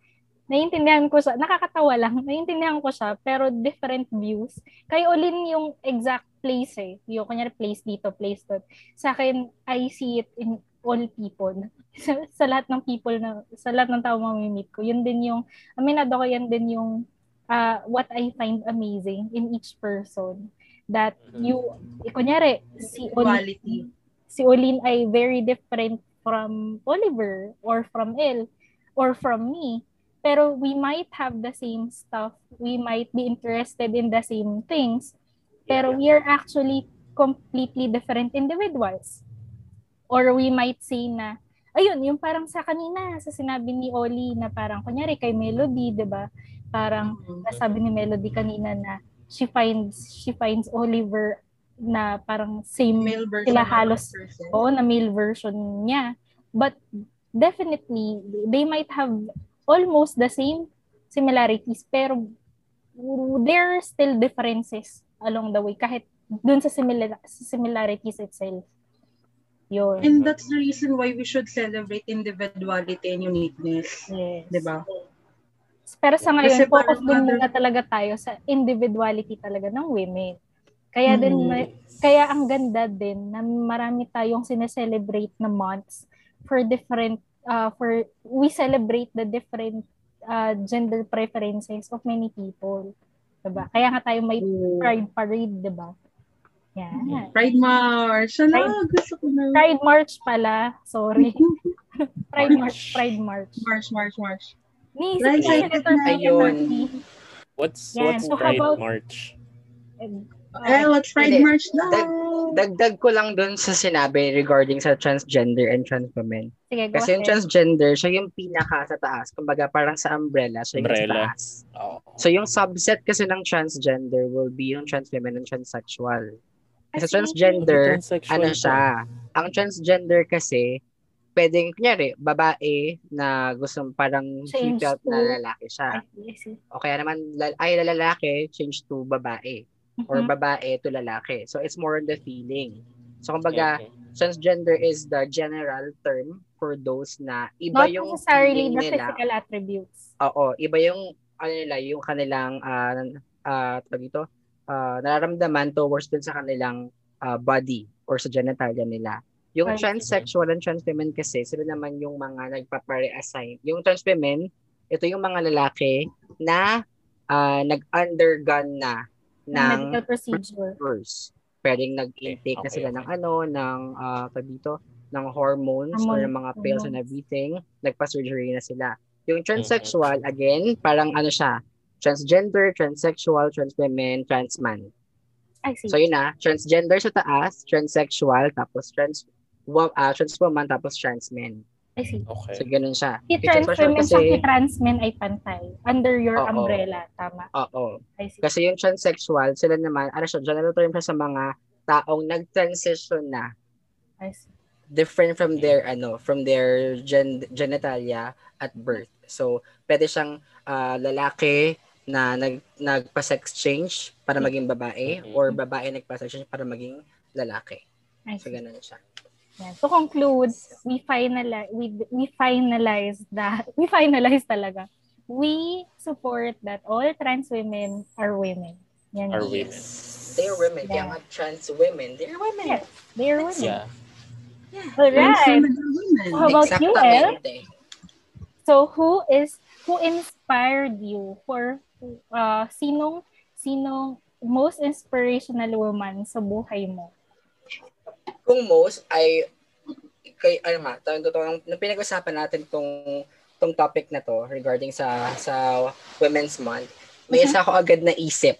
naiintindihan ko siya, nakakatawa lang, naiintindihan ko siya, pero different views. Kay Olin yung exact place eh. Yung kunyari place dito, place doon. Sa akin, I see it in all people. Sa, sa lahat ng people na, sa lahat ng tao mamimit ko. Yun din yung, aminado ko yan din yung uh, what I find amazing in each person. That you, eh, kunyari, si Olin, quality. si Olin ay very different from Oliver or from El or from me. Pero we might have the same stuff. We might be interested in the same things. Pero we are actually completely different individuals. Or we might say na, ayun, yung parang sa kanina, sa sinabi ni Oli na parang, kunyari kay Melody, di ba? Parang, Mhm. nasabi ni Melody kanina na she finds she finds Oliver na parang same Male version sila halos oo na male version niya but definitely they might have almost the same similarities pero there are still differences along the way kahit dun sa similar similarities itself yun And that's the reason why we should celebrate individuality and uniqueness. yes. Di ba? Pero sa ngayon, Kasi focus din other- muna talaga tayo sa individuality talaga ng women. Kaya din may- kaya ang ganda din na marami tayong sineselebrate na months for different uh, for we celebrate the different uh, gender preferences of many people. Diba? Kaya nga tayo may Pride Parade, diba? Yan. Pride March. Ala, Pride- gusto ko na. Pride March pala. Sorry. Pride March, Pride March. March, March, March. Ni Right, si right. Senator Ayun. What's Yan, what's so Pride about- March? Eh, what's Pride Hindi. March na? Dag- Dagdag ko lang dun sa sinabi regarding sa transgender and trans women. Sige, go Kasi yung transgender, siya yung pinaka sa taas. Kumbaga parang sa umbrella, siya yung sa Umbrella. taas. Oh. So yung subset kasi ng transgender will be yung trans women and transsexual. Sa Kasi- transgender, Transsexual ano siya? Ang transgender kasi, pwedeng, kunyari, babae na gusto parang Change out na lalaki siya. O kaya naman, lal- ay lalaki, change to babae. Or Mhm. babae to lalaki. So it's more on the feeling. So kumbaga, Mhm. transgender is the general term for those na iba Not yung necessarily the nila. physical attributes. Oo, iba yung ano nila, yung kanilang ah uh, tawag ito, ah, nararamdaman towards dun sa kanilang ah, body or sa genitalia nila. Yung Right. transsexual and trans women kasi, sila naman yung mga nagpapare-assign. Yung trans women, ito yung mga lalaki na ah, nag-undergone na ng medical procedure. procedures. Pwedeng nag-intake na Okay, sila okay. ng ano, ng uh, dito, ng hormones or Hormone- ng mga pills and everything. Nagpa-surgery na sila. Yung transsexual, again, parang ano siya, transgender, transsexual, trans women, trans man. I see. So yun na, transgender sa taas, transsexual, tapos trans wo- ah, trans woman, tapos trans men. I see. Okay. So ganun siya. Si trans transsexual women kasi, sa trans men ay pantay. Under your Oo. umbrella. Tama. oo. I see. Kasi yung transsexual, sila naman, ano siya, general term siya sa mga taong nag-transition na I see. different from their ano from their gen- genitalia at birth. So, pwede siyang ah, lalaki na nag nagpa-sex change para maging babae or babae nagpa-sex change para maging lalaki. I So, ganun siya. Yan. To conclude, we finalize we we finalize that we finalize talaga. We support that all trans women are women. Yan. Are women. They're women. Kaya Yeah. nga trans women. They're women. Yes, they're women. Yeah. All right. Women are women. How about you, El? So who is who inspired you for uh sinong sinong most inspirational woman sa buhay mo? Kung most ay kay ano ma, tawag to nung, nung pinag-usapan natin tong tong topic na to regarding sa sa Women's Month, may isa ako agad na isip.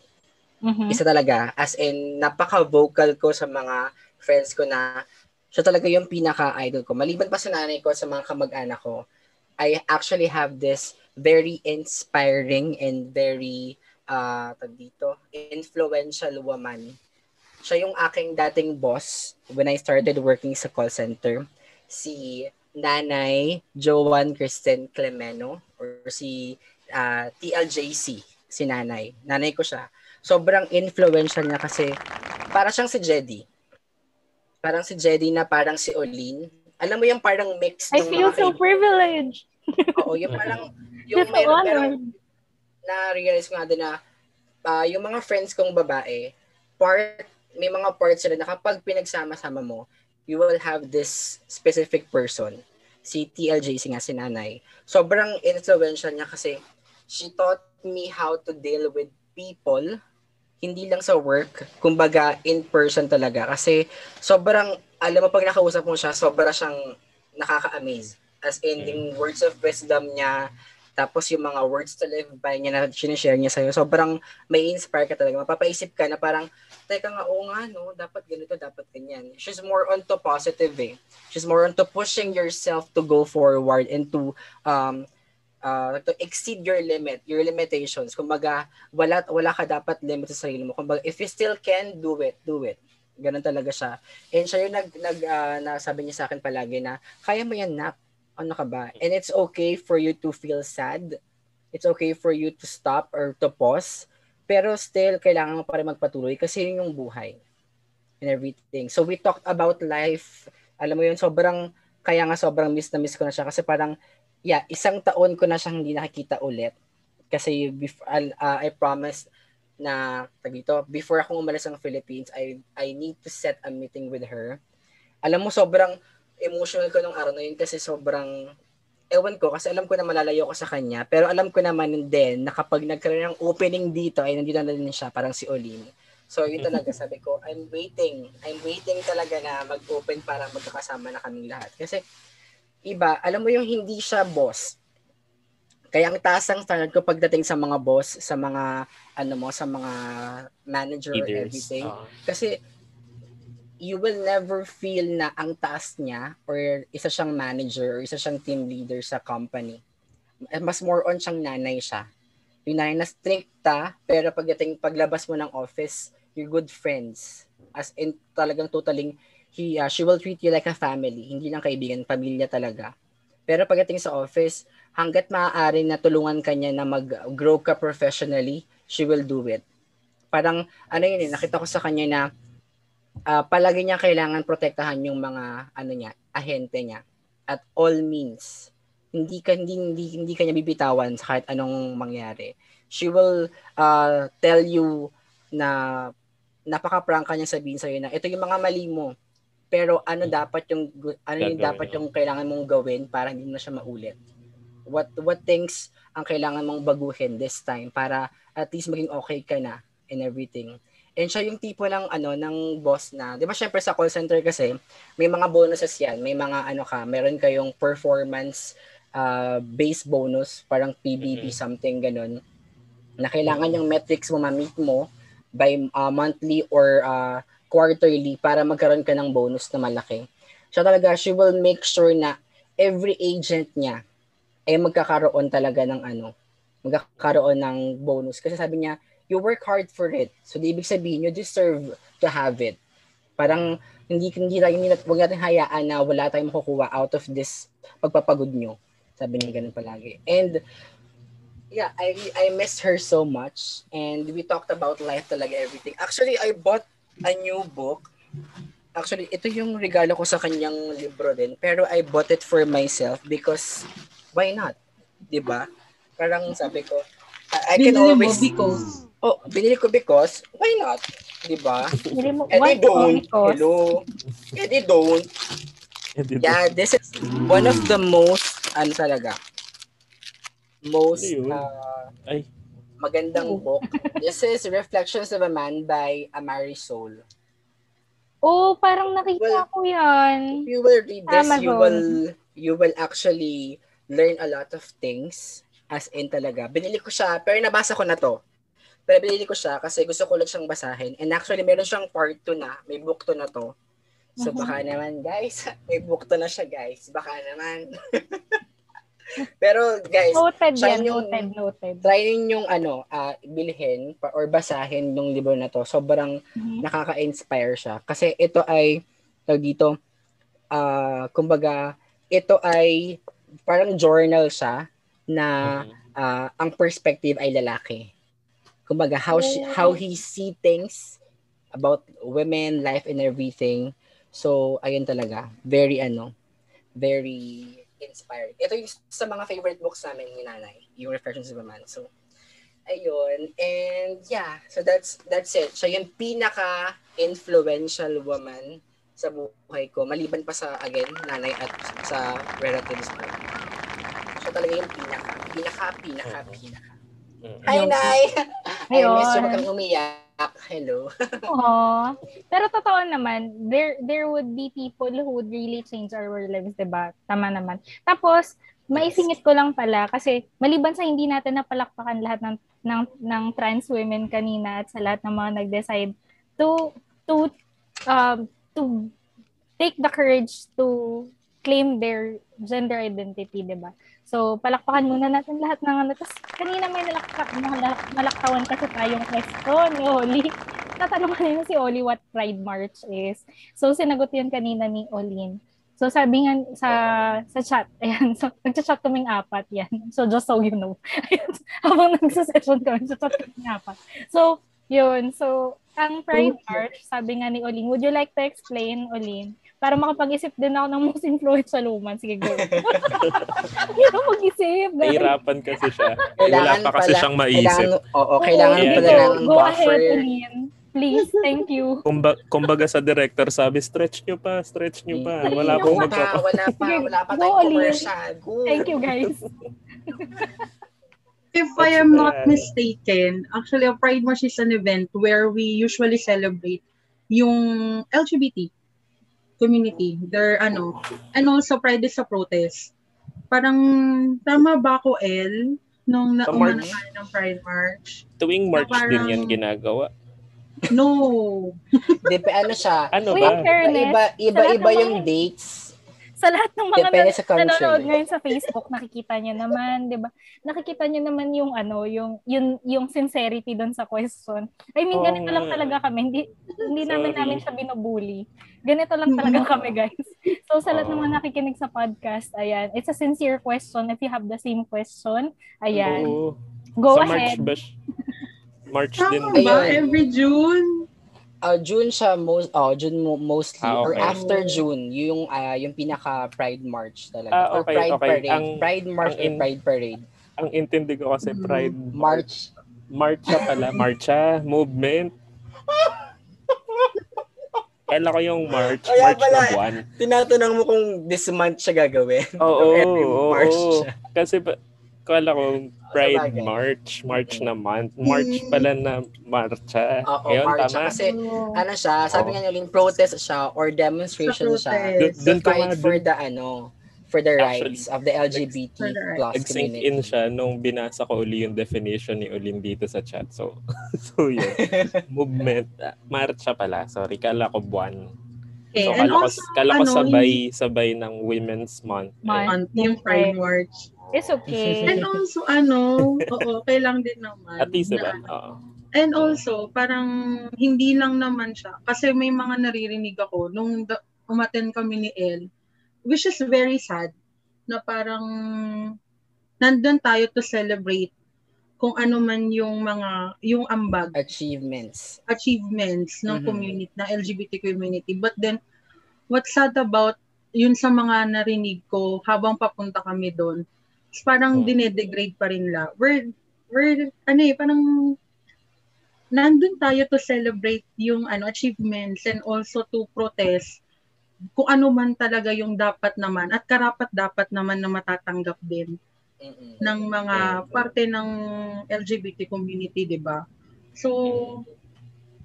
Mhm. Isa talaga as in napaka-vocal ko sa mga friends ko na siya talaga yung pinaka-idol ko. Maliban pa sa nanay ko sa mga kamag-anak ko, I actually have this very inspiring and very uh, dito, influential woman. Siya yung aking dating boss when I started working sa call center. Si Nanay Joan Kristen Clemeno or si uh, TLJC, si Nanay. Nanay ko siya. Sobrang influential niya kasi para siyang si Jedi. Parang si Jedi na parang si Olin. Alam mo yung parang mix I feel so kaib- privileged. Oo, yung parang yung meron, honored. na-realize ko nga din na ah, yung mga friends kong babae, part, may mga parts sila na kapag pinagsama-sama mo, you will have this specific person. Si TLJC nga, si nanay. Sobrang influential niya kasi she taught me how to deal with people, hindi lang sa work, kumbaga in person talaga. Kasi sobrang, alam mo, pag nakausap mo siya, sobra siyang nakaka-amaze. As in, yung words of wisdom niya, tapos yung mga words to live by niya na sinishare niya sa'yo, sobrang may inspire ka talaga. Mapapaisip ka na parang, teka nga, oo nga, no, dapat ganito, dapat ganyan. She's more on to positive eh. She's more on to pushing yourself to go forward and to um, uh, to exceed your limit, your limitations. Kumbaga, wala, wala ka dapat limit sa sarili mo. Kumbaga, if you still can, do it, do it. Ganun talaga siya. And siya yung nag, nag ah, nasabi niya sa akin palagi na, kaya mo yan, nak. Ano ka ba? And it's okay for you to feel sad. It's okay for you to stop or to pause. Pero still, kailangan mo pa rin magpatuloy kasi yun yung buhay and everything. So we talked about life. Alam mo yun, sobrang, kaya nga sobrang miss na miss ko na siya kasi parang, yeah, isang taon ko na siyang hindi nakikita ulit. Kasi before, uh, I promised na, tag dito, before ako umalis ng Philippines, I, I need to set a meeting with her. Alam mo, sobrang emotional ko nung araw na yun kasi sobrang, ewan ko, kasi alam ko na malalayo ko sa kanya, pero alam ko naman din na kapag nagkaroon ng opening dito, ay nandito na din siya, parang si Olin. So, yun talaga, sabi ko, I'm waiting. I'm waiting talaga na mag-open para magkakasama na kaming lahat. Kasi, iba, alam mo yung hindi siya boss. Kaya ang taas ang standard ko pagdating sa mga boss, sa mga, ano mo, sa mga manager or Leaders. everything. Ah. Kasi, you will never feel na ang taas niya or isa siyang manager or isa siyang team leader sa company. Mas more on siyang nanay siya. Yung nanay na stricta, pero pagdating paglabas mo ng office, you're good friends. As in, talagang totaling, he, uh, she will treat you like a family. Hindi lang kaibigan, pamilya talaga. Pero pagdating sa office, hanggat maaari na tulungan kanya na mag-grow ka professionally, she will do it. Parang, ano yun eh, nakita ko sa kanya na ah, palagi niya kailangan protektahan yung mga ano niya, ahente niya at all means. Hindi ka hindi hindi, hindi kanya bibitawan sa kahit anong mangyari. She will uh, tell you na napaka-prangka niya sabihin sa na ito yung mga mali mo. Pero ano dapat yung ano yung dapat yung kailangan mong gawin para hindi na siya maulit. What what things ang kailangan mong baguhin this time para at least maging okay ka na and everything. And siya yung tipo ng ano ng boss na, 'di ba syempre sa call center kasi may mga bonuses 'yan, may mga ano ka, meron kayong performance uh, base bonus, parang PBB Mhm. something ganun. Na kailangan yung metrics mo ma-meet mo by uh, monthly or uh, quarterly para magkaroon ka ng bonus na malaki. Siya talaga, she will make sure na every agent niya ay magkakaroon talaga ng ano, magkakaroon ng bonus. Kasi sabi niya, you work hard for it. So, di ibig sabihin, you deserve to have it. Parang, hindi, hindi, tayo, hindi, huwag natin hayaan na wala tayong makukuha out of this pagpapagod nyo. Sabi niya ganun palagi. And, yeah, I I missed her so much. And we talked about life talaga, everything. Actually, I bought a new book. Actually, ito yung regalo ko sa kanyang libro din. Pero I bought it for myself because why not? 'Di ba? Parang sabi ko, I, I can always because Oh, binili ko because why not? 'Di ba? Hindi mo, Eh why don't. because? Hello. Eh di don't. Eh? Yeah, this is one of the most ano talaga most Ano uh, Ay, magandang book. This is Reflections of a Man by Amari Soul. Oh, parang nakita Well, ko yan. If you will read this, you Amazon. will you will actually learn a lot of things as in talaga. Binili ko siya, pero nabasa ko na to. Pero binili ko siya kasi gusto ko lang siyang basahin. And actually, meron siyang part 2 na. May book 2 na to. So baka naman, guys, may book 2 na siya, guys. Baka naman. pero guys, Noted yan, yung- noted, noted. try ninyong ano, ah, bilhin pa, or basahin yung libro na to. Sobrang Mhm. nakaka-inspire siya. Kasi ito ay, tawag dito, ah, kumbaga, ito ay parang journal siya na mm, ah, ang perspective ay lalaki. Kumbaga, how, she, Oh. how he see things about women, life, and everything. So, ayun talaga. Very, ano, very inspired. Ito yung sa mga favorite books namin ni Nanay, yung Reflections of a Man. So, ayun. And yeah, so that's that's it. Siya yung pinaka-influential woman sa buhay ko. Maliban pa sa, again, nanay at sa relatives ko. Siya talaga yung pinaka, pinaka, pinaka, Mhm. pinaka. mm. Hi, Nay! I Ayun. miss you. Huwag kang umiyak. Hello. Oo. Pero totoo naman, there there would be people who would really change our lives, 'di ba? Tama naman. Tapos, maisingit ko lang pala kasi maliban sa hindi natin napalakpakan lahat ng ng ng trans women kanina at sa lahat ng mga nag-decide to to um to take the courage to claim their gender identity, 'di ba? So, palakpakan muna natin lahat ng ano. Tapos, kanina may nalakpa, malak- malaktawan kasi tayong question ni Oli. Tatanong kanina si Oli what Pride March is. So, sinagot yan kanina ni Olin. So, sabi nga sa sa chat, ayan, so, nagchat kaming apat yan. So, just so you know. Ayan, habang nagsa-session kami, nagchat kaming apat. So, yun. So, ang Pride March, sabi nga ni Olin, would you like to explain, Olin? Para makapag-isip din ako ng most influential woman. Sige, go. Hindi ako mag-isip. Nahirapan kasi siya. Eh, wala pa kasi pala- siyang maisip. Kailangan, oo, kailangan Yeah. pala Go, ng go ahead, buffer. Olin. Please, thank you. Kumba, kumbaga sa director, sabi, stretch nyo pa, stretch nyo pa. Wala Wala pong pa, magpapa... wala pa, wala pa go, tayong commercial. Go. Thank you, guys. If I am not mistaken, actually, a Pride March is an event where we usually celebrate yung LGBT community. Their, ano, and also Pride is a protest. Parang, tama ba ako, El? Nung Sa naumano March? tayo ng Pride March? Tuwing March Parang- din yan ginagawa. No. Dep- ano siya? Ano ba? fairness, Iba, iba, iba ng yung dates. Sa lahat ng mga Depende nan- sa nanonood ngayon sa Facebook, nakikita niyo naman, 'di ba? Nakikita niyo naman yung ano, yung yung yung sincerity doon sa question. I mean, Oo ganito lang talaga kami. Hindi hindi naman Sorry. namin siya binubuli. Ganito lang talaga kami, guys. So sa lahat ng mga nakikinig sa podcast, ayan, it's a sincere question. If you have the same question, ayan, Oo. go sa ahead. March ba? siya? March din. Tama ba? Ayun. Every June? Uh, June siya most oh June mo, mostly Ah, or okay. after June yung ah, yung pinaka Pride March talaga Ah, or okay, Pride okay. Parade Ang- Pride March ang or in- Pride Parade Ang intindi ko kasi Pride March Marcha pala. Marcha. Movement. Kala ko yung March. Kaya March pala. na buwan. tinatanong mo kung this month siya gagawin Oo, Every oo, March oo. siya. Kasi pa- Kala ko Pride Sabagay. March. March na month. March pala na marcha. Oo, Ngayon, March. tama? Kasi, ano siya, sabi Oo. nga nila, protest siya or demonstration Sa siya. protest. Dun ko nga, fight for the, ano, for the Actually, rights of the LGBT the plus community. in siya nung binasa ko uli yung definition ni Olin dito sa chat. So, so yun. Movement. Marcha pala. Sorry, kala ko buwan. Okay, So, and kala ko, kala ko ano, sabay, sabay ng Women's Month. Eh, Month. month, yung Pride March. It's okay. And also, ano, oo, okay lang din naman. At least, diba? na- Oo. And also, parang hindi lang naman siya. Kasi may mga naririnig ako nung da- umaten kami ni El, which is very sad, na parang nandun tayo to celebrate kung ano man yung mga, yung ambag, Achievements. achievements ng Mhm. community, ng LGBT community. But then, what's sad about yun sa mga narinig ko habang papunta kami doon, parang Hmm. dinedegrade pa rin la. We're, we're, ano eh, parang nandun tayo to celebrate yung ano achievements and also to protest kung ano man talaga yung dapat naman at karapat dapat naman na matatanggap din Mm-mm. ng mga parte ng LGBT community, 'di ba? So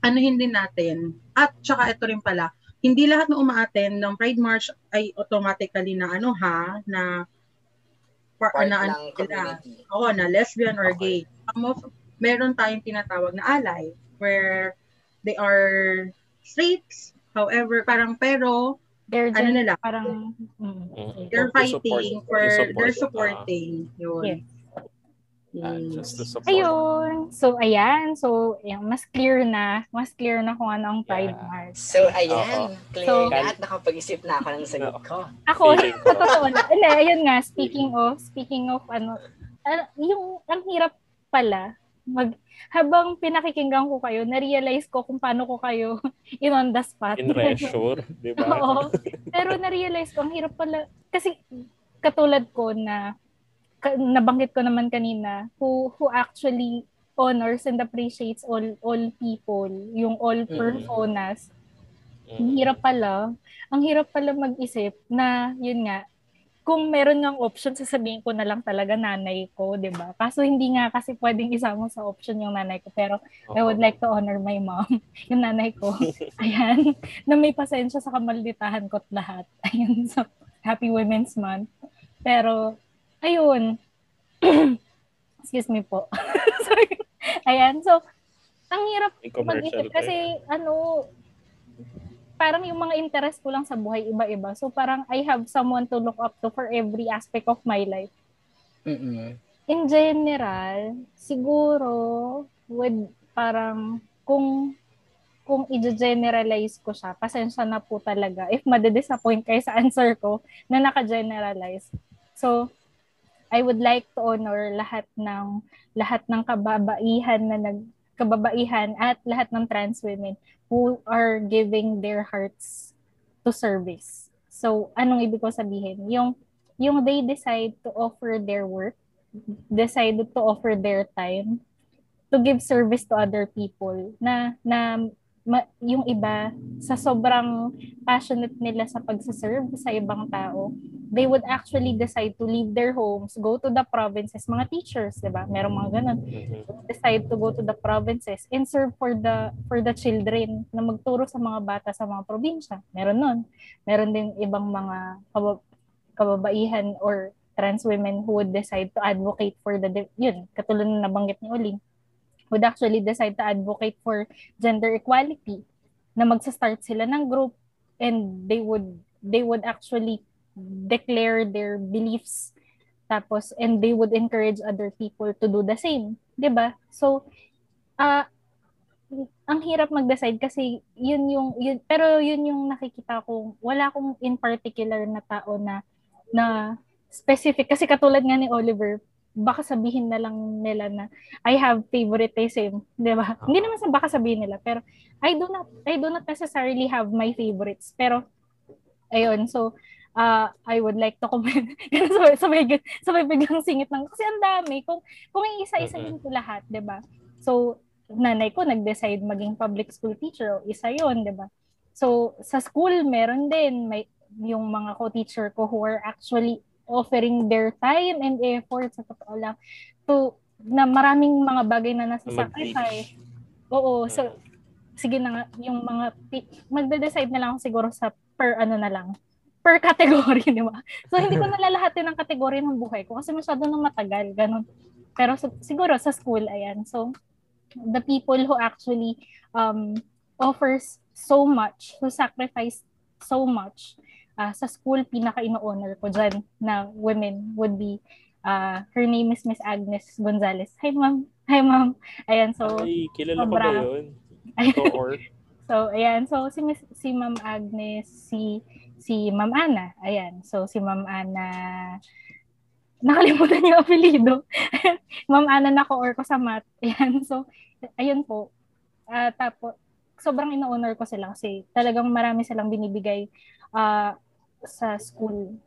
ano hindi natin. At saka ito rin pala, hindi lahat ng umaattend ng Pride March ay automatically na ano ha, na par, Part na ano ng sila. community. Oo, na lesbian or Okay. gay. Some of, meron tayong tinatawag na ally where they are straight, however, parang pero They're ano just nila, parang, mm, Mm. they're support- fighting for, they're supporting. Yun. Yes. Ah, Yes. just to support. Ayun. So, ayan. So, ayan, mas clear na. Mas clear na kung ano ang Pride Yeah. March. So, ayan. Oo. Clear So- na at nakapag-isip na ako ng sagot ko. Ako, sa totoo na. Hindi, ayun nga, speaking of, speaking of, ano, ah, yung, ang hirap pala, mag, habang pinakikinggan ko kayo, na-realize ko kung paano ko kayo in on the spot. In reassure, di ba? Oo. Pero na-realize ko, ang hirap pala, kasi katulad ko na, nabanggit ko naman kanina, who, who actually honors and appreciates all all people, yung all Mm. personas, ang Mm. hirap pala. Ang hirap pala mag-isip na, yun nga, kung meron ng option, sasabihin ko na lang talaga nanay ko, di ba? Kaso hindi nga kasi pwedeng isama sa option yung nanay ko. Pero I would like to honor my mom, yung nanay ko. Ayan, na may pasensya sa kamalditahan ko't lahat. Ayan, so Happy Women's Month. Pero, ayun. Excuse me po. Sorry. Ayan, so, ang hirap mag-isip eh. kasi ano parang yung mga interest ko lang sa buhay iba-iba. So parang I have someone to look up to for every aspect of my life. Mm-mm. In general, siguro with parang kung kung i-generalize ko siya, pasensya na po talaga if made-disappoint kayo sa answer ko na naka-generalize. So, I would like to honor lahat ng lahat ng kababaihan na nag kababaihan at lahat ng trans women who are giving their hearts to service. So, anong ibig ko sabihin? Yung yung they decide to offer their work, decided to offer their time to give service to other people na na ma, yung iba sa sobrang passionate nila sa pagsaserve sa ibang tao they would actually decide to leave their homes go to the provinces mga teachers 'di ba? Merong mga ganun. Mhm. decide to go to the provinces and serve for the for the children na magturo sa mga bata sa mga probinsya. Meron nun. Meron din ibang mga kabab- kababaihan or trans women who would decide to advocate for the de- yun katulad ng nabanggit ni Oling would actually decide to advocate for gender equality na magsa-start sila ng group and they would they would actually declare their beliefs tapos and they would encourage other people to do the same 'di ba? So ah ang hirap mag-decide kasi yun yung yun, pero yun yung nakikita ko wala akong in particular na tao na na specific. Kasi katulad nga ni Oliver baka sabihin na lang nila na I have favoritism, 'di ba? Hindi naman sa baka sabihin nila, pero I do not I do not necessarily have my favorites. Pero ayun, so uh, I would like to comment. sabay, sabay, sabay biglang singit ng kasi ang dami kung kung isa-isahin ko lahat, 'di ba? So nanay ko nag-decide maging public school teacher, o isa 'yon, 'di ba? So sa school meron din may yung mga co-teacher ko who are actually offering their time and effort sa totoo lang to na maraming mga bagay na nasa sacrifice. Oo, so sige na nga, yung mga magde-decide na lang ako siguro sa per ano na lang per category, di ba? So, hindi ko nalalahatin ng kategory ng buhay ko kasi masyado nang matagal, ganun. Pero so, siguro sa school, ayan. So, the people who actually um, offers so much, who sacrifice so much, uh, sa school, pinaka-ino-honor ko dyan na women would be, uh, her name is Miss Agnes Gonzalez. Hi, ma'am. Hi, ma'am. Ayan, so, Ay, kilala ko ba yun? Cohort. so, ayan. So, si, Miss, si Ma'am Agnes, si si Ma'am Ana. Ayan. So, si Ma'am Ana, nakalimutan yung apelido. Ma'am Ana na ko-or ko sa math. Ayan. So, ayun po. Uh, tapos, sobrang ino-honor ko sila kasi talagang marami silang binibigay uh, sa school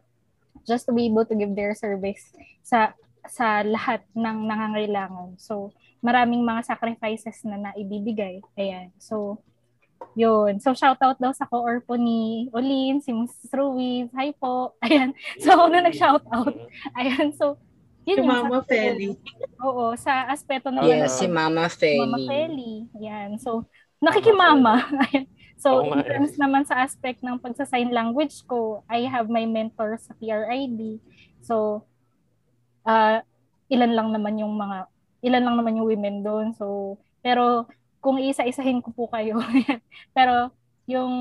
just to be able to give their service sa sa lahat ng nangangailangan. So, maraming mga sacrifices na naibibigay. Ayan. So, yun. So, shout out daw sa co-or po ni Olin, si Mrs. Ruiz. Hi po. Ayan. So, ako na nag-shout out. Ayan. So, yun si Mama Feli. Oo, sa aspeto na Yes, si Mama Feli. Mama Feli. Ayan. So, nakikimama. Ayan. So, oh, in terms naman sa aspect ng pagsa-sign language ko, I have my mentor sa PRID. So, uh, ilan lang naman yung mga, ilan lang naman yung women doon. So, pero kung isa-isahin ko po kayo. Pero yung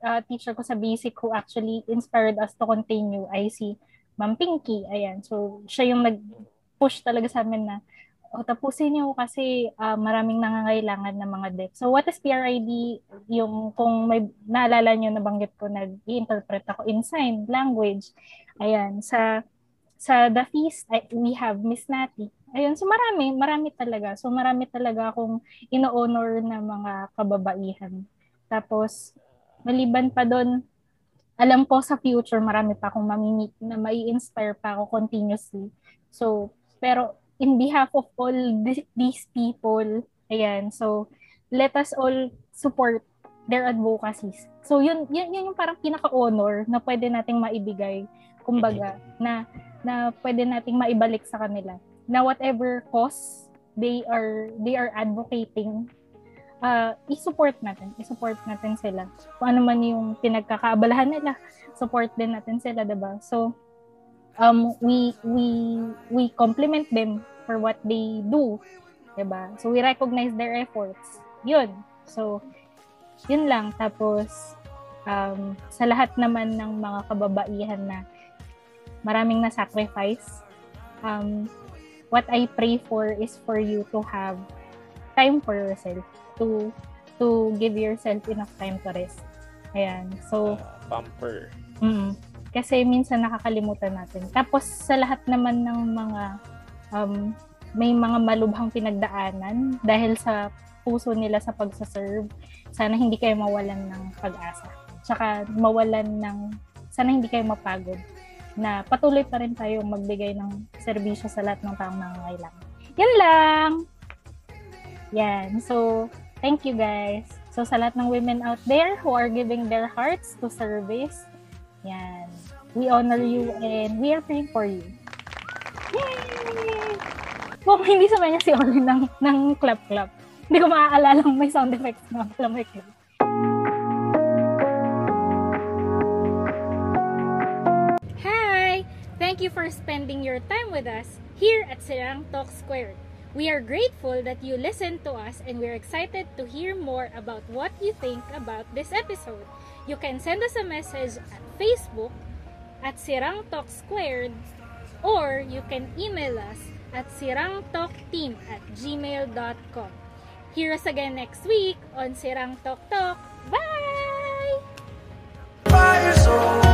uh, teacher ko sa basic who actually inspired us to continue ay si Ma'am Pinky. Ayan. So, siya yung nag-push talaga sa amin na o tapusin niyo kasi uh, maraming nangangailangan ng mga deck. So what is PRID? Yung kung may naalala niyo nabanggit ko nag-interpret ako in sign language. Ayan, sa sa the feast I, we have Miss Nati. Ayun, so marami, marami talaga. So marami talaga akong ino-honor na mga kababaihan. Tapos, maliban pa doon, alam ko sa future marami pa akong mamimit na mai-inspire pa ako continuously. So, pero in behalf of all th- these people, ayan, so let us all support their advocacies. So yun, yun, yun yung parang pinaka-honor na pwede nating maibigay, kumbaga, na na pwede nating maibalik sa kanila. Na whatever cause they are they are advocating uh, i-support natin i-support natin sila. Kung ano man yung pinagkakaabalahan nila support din natin sila diba? So um we we we compliment them for what they do diba so we recognize their efforts yun so yun lang tapos um, sa lahat naman ng mga kababaihan na maraming na sacrifice um, what I pray for is for you to have time for yourself to to give yourself enough time to rest. Ayan. So, uh, pamper. Mm, kasi minsan nakakalimutan natin. Tapos sa lahat naman ng mga um, may mga malubhang pinagdaanan dahil sa puso nila sa pagsaserve, sana hindi kayo mawalan ng pag-asa. Tsaka mawalan ng, sana hindi kayo mapagod na patuloy pa rin tayo magbigay ng serbisyo sa lahat ng taong nangangailangan. Yan lang! Yan. So, thank you guys. So, sa lahat ng women out there who are giving their hearts to service, yan. We honor you and we are praying for you. Yay! Kung hindi sa niya si Orly ng, ng clap-clap, hindi ko maaalala may sound effects na pala may clap. Thank you for spending your time with us here at Sirang Talk Squared. We are grateful that you listened to us and we're excited to hear more about what you think about this episode. You can send us a message at Facebook at sirangtalksquared or you can email us at sirangtalkteam at gmail.com. Hear us again next week on Sirang Talk Talk. Bye! Bye